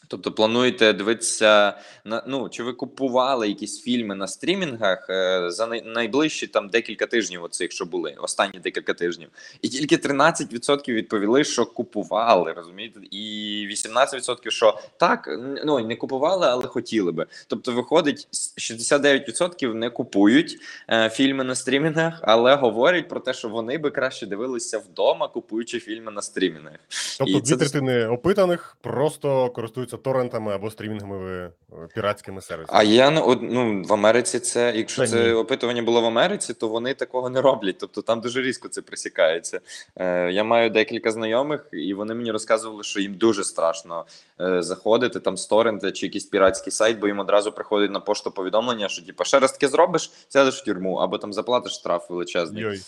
тобто плануєте дивитися на ну чи ви купували якісь фільми на стрімінгах е, за найближчі там декілька тижнів, оцих що були останні декілька тижнів, і тільки 13% відповіли, що купували, розумієте, і 18% що так, ну не купували, але хотіли би. Тобто, виходить, с- 69% не купують е, фільми на стрімінгах, але говорять про те, що вони би краще дивилися вдома, купуючи фільми на стрімінгах. Тобто І дві це третини опитаних просто користуються торрентами або стрімінговими е, піратськими сервісами. А я ну, в Америці це, якщо Та це опитування було в Америці, то вони такого не роблять. Тобто там дуже різко це присікається. Е, я маю декілька знайомих, і вони мені розказували, що їм дуже страшно е, заходити там з торрента чи якийсь піратський сайт, бо їм одразу приходить на пошту повідомлення, що типу, ще раз таке зробиш, сядеш в тюрму, або там заплатиш штраф величезний. Йой.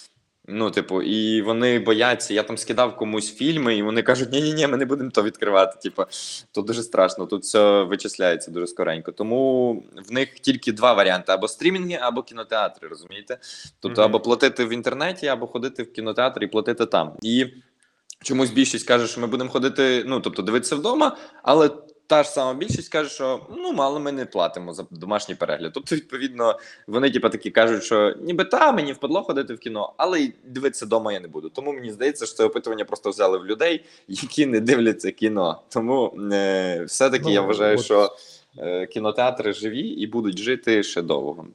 Ну, типу, і вони бояться. Я там скидав комусь фільми, і вони кажуть: ні, ні, ні, ми не будемо то відкривати. Типу, то дуже страшно. Тут все вичисляється дуже скоренько. Тому в них тільки два варіанти: або стрімінги, або кінотеатри. Розумієте? Тобто, Мгм. або платити в інтернеті, або ходити в кінотеатр і платити там. І чомусь більшість каже, що ми будемо ходити, ну тобто дивитися вдома, але. Та ж сама більшість каже, що ну мало ми не платимо за домашній перегляд. Тобто, відповідно, вони типу, такі кажуть, що ніби та мені впадло ходити в кіно, але й дивитися вдома я не буду. Тому мені здається, що це опитування просто взяли в людей, які не дивляться кіно. Тому е, все-таки Ну, я вважаю, от- що е, кінотеатри живі і будуть жити ще довго.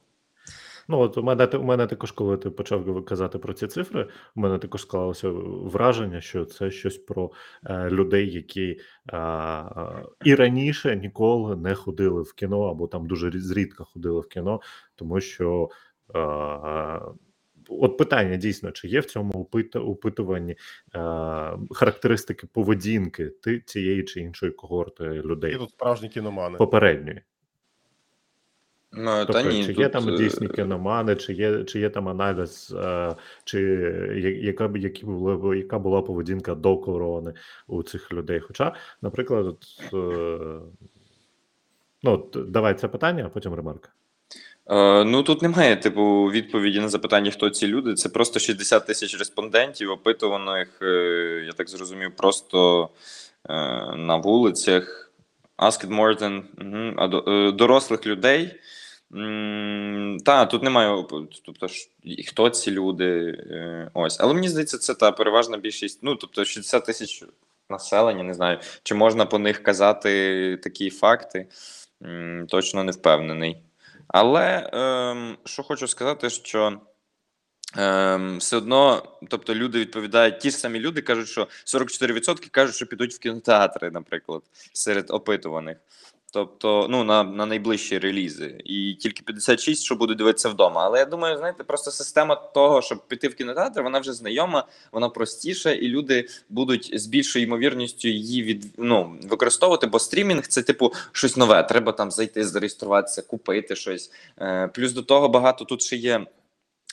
Ну, от у мене у мене також, коли ти почав казати про ці цифри, у мене також склалося враження, що це щось про е, людей, які е, е, і раніше ніколи не ходили в кіно, або там дуже рі- зрідка ходили в кіно, тому що. Е, От питання дійсно, чи є в цьому опитуванні е, характеристики поведінки ти цієї чи іншої когорти Є людей тут справжні кіномани. попередньої? Ну, Тобто, та ні, чи тут, є там е, дійсні кіномани, чи є, чи є там аналіз, е, чи яка які були яка була поведінка до корони у цих людей? Хоча, наприклад, от, е, ну давай це питання, а потім ремарка. Ну тут немає типу відповіді на запитання, хто ці люди. Це просто 60 тисяч респондентів, опитуваних, я так зрозумів, просто на вулицях. Asked more than е, дорослих людей. Та, тут немає, тобто, хто ці люди. е, Ось. Але мені здається, це та переважна більшість. Ну, тобто, 60 тисяч населення, не знаю, чи можна по них казати такі факти. Точно не впевнений. Але ем, що хочу сказати, що ем, все одно, тобто люди відповідають, ті ж самі люди кажуть, що 44% кажуть, що підуть в кінотеатри, наприклад, серед опитуваних. Тобто, ну на, на найближчі релізи, і тільки 56, що будуть дивитися вдома. Але я думаю, знаєте, просто система того, щоб піти в кінотеатр, вона вже знайома, вона простіша, і люди будуть з більшою ймовірністю її від ну використовувати, бо стрімінг це типу щось нове. Треба там зайти, зареєструватися, купити щось. Е, плюс до того багато тут ще є.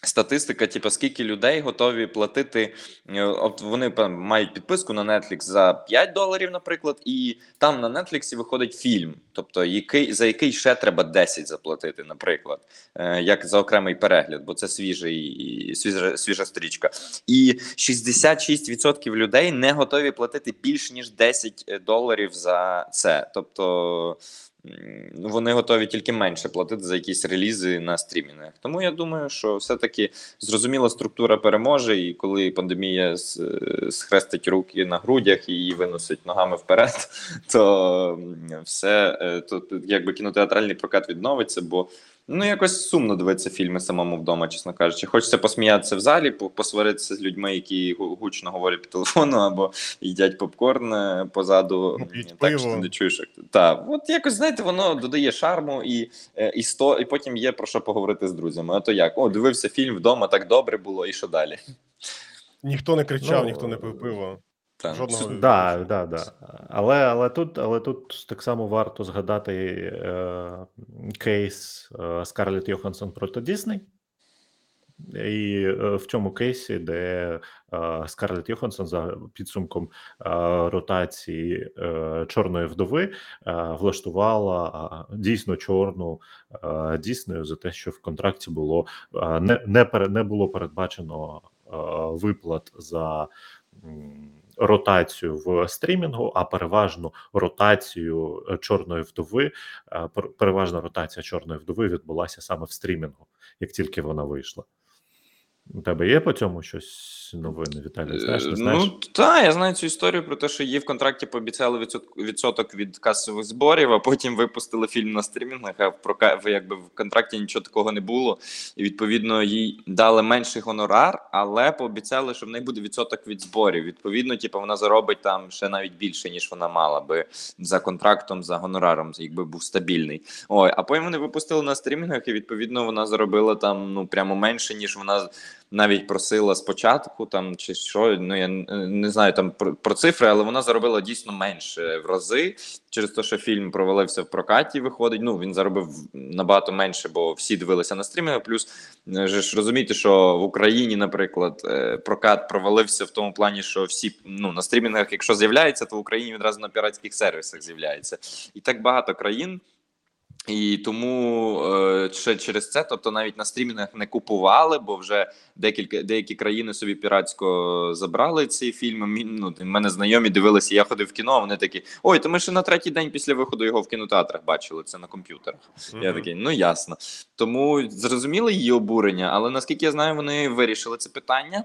Статистика, типу, скільки людей готові платити. е, От вони мають підписку на Netflix за 5 доларів, наприклад, і там на Netflix виходить фільм, тобто який за який ще треба 10 заплатити, наприклад, е, як за окремий перегляд, бо це свіжий свіжа, свіжа стрічка. І 66% людей не готові платити більш ніж 10 доларів за це. Тобто вони готові тільки менше платити за якісь релізи на стрімінгах. Тому я думаю, що все-таки зрозуміла структура переможе, і коли пандемія схрестить руки на грудях і її виносить ногами вперед, то все е, то якби кінотеатральний прокат відновиться, бо ну якось сумно дивитися фільми самому вдома, чесно кажучи. Хочеться посміятися в залі, посваритися з людьми, які гучно говорять по телефону або їдять попкорн е, позаду. Ну, п'ють так що ти не чуєш. як Так, от якось знаєте, воно додає шарму і, е, і сто, і потім є про що поговорити з друзями. А то як? О, дивився фільм вдома, так добре було, і що далі? Ніхто не кричав, Ну, ніхто не пив пиво. Так. Жодного Да, да, да. Але, але, тут, але тут так само варто згадати е, кейс е, Скарлетт Йоханссон проти Дісней. І е, в цьому кейсі, де е, Скарлетт Йоханссон за підсумком е, ротації е, Чорної вдови е, влаштувала е, дійсно чорну е, Діснею за те, що в контракті було е, не, не, пере- не було передбачено е, виплат за м, ротацію в стрімінгу, а переважно ротацію е, чорної вдови. е, Переважна ротація чорної вдови відбулася саме в стрімінгу, як тільки вона вийшла. У тебе є по цьому щось новини, Віталій? Знаєш, не знаєш? Ну так, я знаю цю історію про те, що їй в контракті пообіцяли відсоток, від касових зборів, а потім випустили фільм на стрімінгах. А в прока... якби в контракті нічого такого не було. І відповідно їй дали менший гонорар, але пообіцяли, що в неї буде відсоток від зборів. Відповідно, типу, вона заробить там ще навіть більше, ніж вона мала би за контрактом, за гонораром, якби був стабільний. Ой, а потім вони випустили на стрімінгах, і відповідно вона заробила там ну прямо менше, ніж вона навіть просила спочатку, там чи що. Ну я не знаю там про, про цифри, але вона заробила дійсно менше в рази через те, що фільм провалився в прокаті. Виходить. Ну він заробив набагато менше, бо всі дивилися на стрімінги. Плюс е, ж розумієте, що в Україні, наприклад, е, прокат провалився в тому плані, що всі ну на стрімінгах, якщо з'являється, то в Україні відразу на піратських сервісах з'являється, і так багато країн. І тому е, ще через це, тобто навіть на стрімінгах не купували, бо вже декілька деякі країни собі піратсько забрали ці фільми. Мі- Ну, мене знайомі дивилися, я ходив в кіно. а Вони такі: ой, то ми ще на третій день після виходу його в кінотеатрах бачили це на комп'ютерах. Я такий, ну ясно. Тому зрозуміло її обурення, але наскільки я знаю, вони вирішили це питання.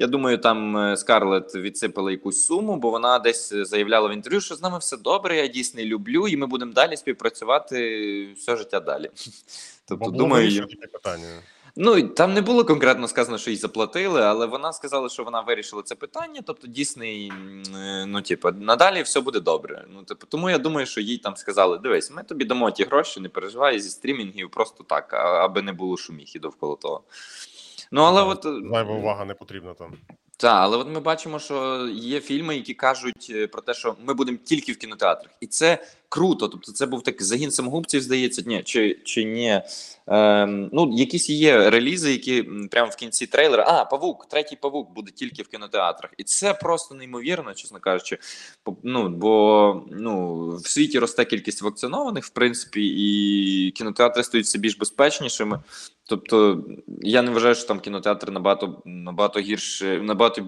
Я думаю, там е, Скарлет відсипала якусь суму, бо вона десь заявляла в інтерв'ю, що з нами все добре, я дійсно люблю, і ми будемо далі співпрацювати все життя далі. Тобто, Бо думаю, питання. Ну там не було конкретно сказано, що їй заплатили, але вона сказала, що вона вирішила це питання. Тобто, Дійсний, е, ну типу, надалі все буде добре. Ну, типу, тому я думаю, що їй там сказали: дивись, ми тобі дамо ті гроші, не переживай зі стрімінгів, просто так, аби не було шуміхи довкола того. Ну, але от е, Зайва увага не потрібна там. так, але от ми бачимо, що є фільми, які кажуть е, про те, що ми будемо тільки в кінотеатрах, і це круто. Тобто, це був такий загін самогубців, здається, ні, чи, чи ні. Ем, ну, якісь є релізи, які прямо в кінці трейлера. А, павук, третій павук буде тільки в кінотеатрах, і це просто неймовірно, чесно кажучи. Ну бо ну в світі росте кількість вакцинованих, в принципі, і кінотеатри стають все більш безпечнішими. Тобто я не вважаю, що там кінотеатри набагато набагато гірше, набагато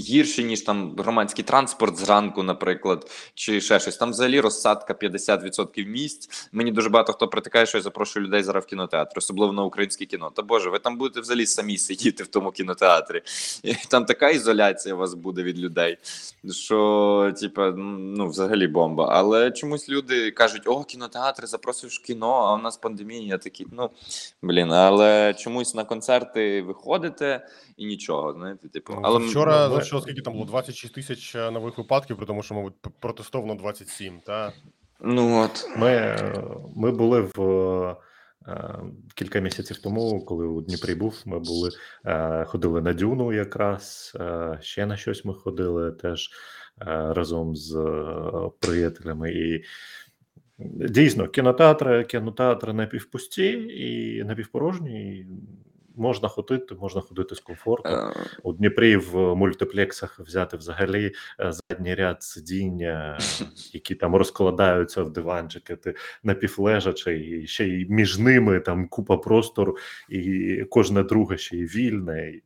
гірше, ніж там громадський транспорт зранку, наприклад, чи ще щось. Там взагалі розсадка 50% місць. Мені дуже багато хто притикає, що я запрошую людей зараз в кінотеатр, особливо на українське кіно. Та боже, ви там будете взагалі самі сидіти в тому кінотеатрі. І там така ізоляція у вас буде від людей, що типа ну взагалі бомба. Але чомусь люди кажуть: о, кінотеатри, запрошуєш в кіно, а у нас пандемія. Я такий, ну блін, але чомусь на концерти виходите і нічого. Знаєте, типу, Ну, але вчора що скільки там було 26 тисяч е, нових випадків, при тому, що, мабуть, протестовано 27, та ну от. Ми, е, ми були в е, кілька місяців тому, коли у Дніпрі був, ми були ходили на дюну якраз, ще на щось ми ходили теж разом з приятелями. І дійсно, кінотеатри, кінотеатри напівпусті і напівпорожні. І можна ходити, можна ходити з комфортом. Е, У Дніпрі в мультиплексах взяти взагалі е, задній ряд сидіння, які там розкладаються в диванчики, ти напівлежачий, і ще й між ними там купа простору, і кожне друге ще й вільне.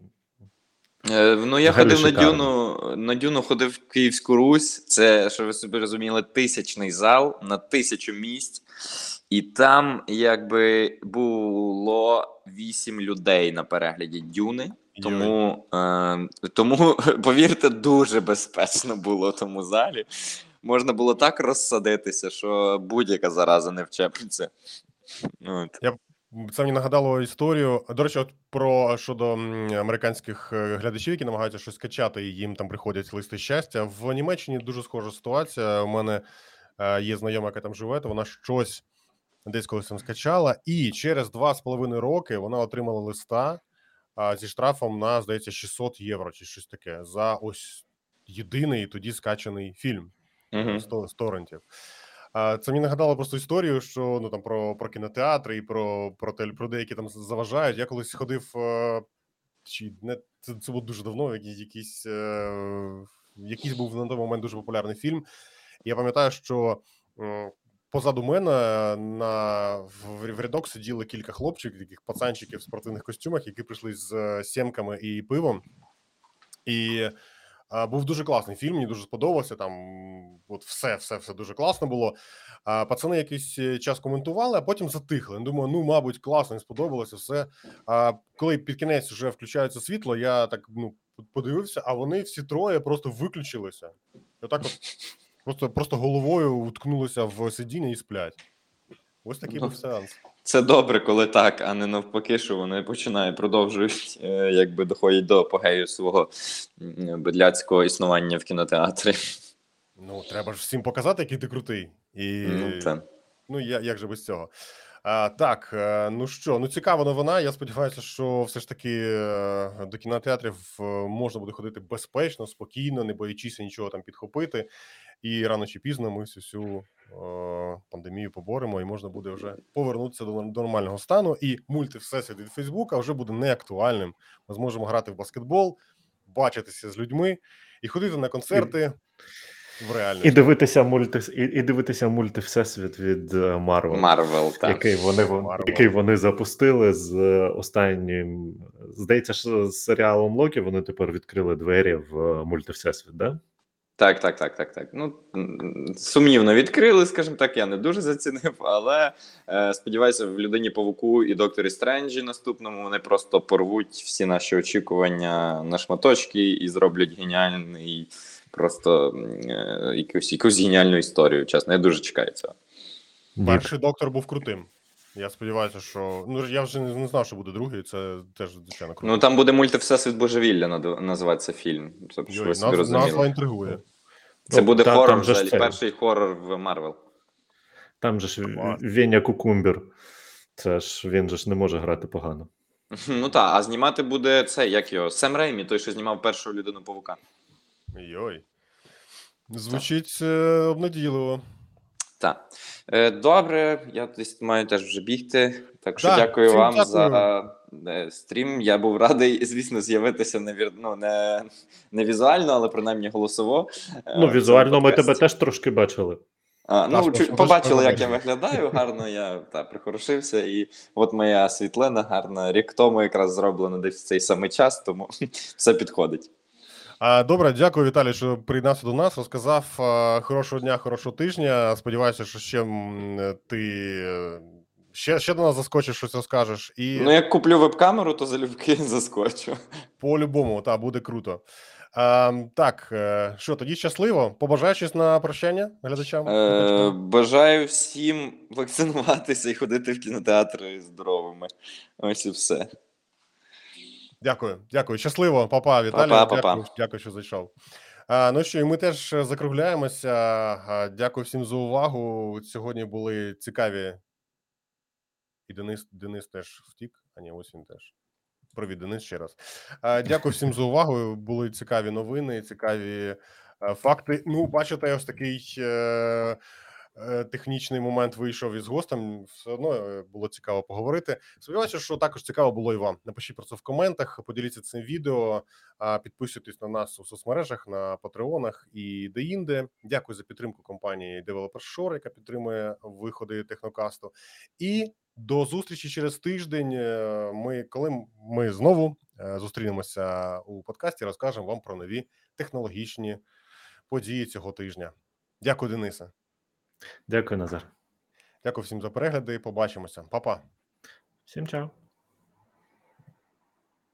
Е, Ну, я Взагалі ходив на. Дюну, на Дюну ходив в Київську Русь. Це, що ви собі розуміли, тисячний зал на тисячу місць. І там якби було вісім людей на перегляді Дюни. Тому, е, тому, повірте, дуже безпечно було в тому залі. Можна було так розсадитися, що будь-яка зараза не вчепиться. От. Це мені нагадало історію. До речі, от про щодо американських е, глядачів, які намагаються щось качати, і їм там приходять листи щастя. В Німеччині дуже схожа ситуація. У мене е, є знайома, яка там живе, то вона щось десь колись там скачала, і через два з половиною роки вона отримала листа а, зі штрафом на здається 600 євро чи щось таке за ось єдиний тоді скачаний фільм з, то- торрентів. Це мені нагадало просто історію, що ну там про, про кінотеатри і про, про те, про деякі там заважають. Я колись ходив, е, чи не це, це було дуже давно. Якийсь, е, якийсь був на той момент дуже популярний фільм. Я пам'ятаю, що позаду мене на в, в рядок сиділи кілька хлопчиків, таких пацанчиків в спортивних костюмах, які прийшли з е, сімками і пивом. І а, був дуже класний фільм, мені дуже сподобався. Там от все, все, все дуже класно було. А, пацани якийсь е, час коментували, а потім затихли. Думаю, ну, мабуть, класно, їм сподобалося все. А коли під кінець вже включається світло, я так ну подивився, а вони всі троє просто виключилися. І Отак от просто, просто головою уткнулися в сидіння і сплять. Ось такий Ну, був сеанс. Це добре, коли так, а не навпаки, що вони починають продовжують, е, якби доходять до апогею свого бедляцького існування в кінотеатрі. Ну, треба ж всім показати, який ти крутий. І Ну, це. Ну, я, як же без цього? А, так, е, ну що, ну цікава новина. Я сподіваюся, що все ж таки е, до кінотеатрів можна буде ходити безпечно, спокійно, не боячися нічого там підхопити. І рано чи пізно ми всю цю е, пандемію поборемо, і можна буде вже повернутися до, до нормального стану. І мульти всесвіт від Фейсбука вже буде неактуальним. Ми зможемо грати в баскетбол, бачитися з людьми і ходити на концерти в реальності. І дивитися мульти, і, і дивитися мультивсесвіт від Марвел. Марвел, так. який вони Марвел. який вони запустили з е, останнім. Здається, що з серіалом Локі вони тепер відкрили двері в е, мультивсесвіт, да? Так, так, так, так, так. Ну сумнівно відкрили, скажімо так, я не дуже зацінив, але е, сподіваюся, в людині Павуку і Докторі Стренджі наступному вони просто порвуть всі наші очікування на шматочки і зроблять геніальний, просто е, якусь, якусь геніальну історію. Чесно, я дуже чекаю цього. Перший доктор був крутим. Я сподіваюся, що ну я вже не, знав, що буде другий. Це теж звичайно круто. Ну там буде мультивсесвіт Божевілля над- називатися фільм. Щоб Йой, ви собі назва, назва інтригує. Це Ну, буде та- хорор ж взагалі, перший хорор в Марвел. Там же ж Беня Кукумбер. Це ж він же ж не може грати погано. Ну так, а знімати буде це, як його, Сем Реймі, той, що знімав першу людину павука. Йой. Звучить е, обнадійливо. Так. Е, добре, я десь маю теж вже бігти. Так що Так, дякую вам дякую. за е, стрім. Я був радий, звісно, з'явитися не, ну, не, не візуально, але принаймні голосово. е, Ну, візуально ми тебе теж трошки бачили. А, ну, чу- побачили, як я виглядаю гарно, я та, прихорошився, і от моя світлина гарна. Рік тому якраз зроблено десь в цей самий час, тому все підходить. Добре, дякую, Віталій, що приєднався до нас. Розказав хорошого дня, хорошого тижня. Сподіваюся, що ще ти е, ще, ще до нас заскочиш, щось розкажеш. І Ну, як куплю веб-камеру, то залюбки заскочу. по-любому, та буде круто. А, так, е, що тоді щасливо? Побажай щось на прощання глядачам? Е, бажаю всім вакцинуватися і ходити в кінотеатри здоровими. Ось і все. Дякую, дякую. Щасливо, папа, Віталій. Па-па, дякую, па-па. дякую, що зайшов. Ну що, і ми теж е, закругляємося. Дякую всім за увагу. Сьогодні були цікаві. І Денис, Денис теж втік. А ні, ось він теж. Привіт, Денис, ще раз. Дякую всім за увагу. Були цікаві новини, цікаві е, факти. Ну, бачите, ось такий. Е, технічний момент вийшов із гостем. Все одно е, було цікаво поговорити. Сподіваюся, що також цікаво було і вам. Напишіть про це в коментах, поділіться цим відео, підписуйтесь на нас у соцмережах, на патреонах і деінде. Дякую за підтримку компанії Developer Shore, яка підтримує виходи технокасту. І до зустрічі через тиждень. Е, Ми коли ми знову зустрінемося у подкасті, розкажемо вам про нові технологічні події цього тижня. Дякую, Денисе. Дякую, Назар. Дякую всім за перегляди. Побачимося, Па-па. Всім чао.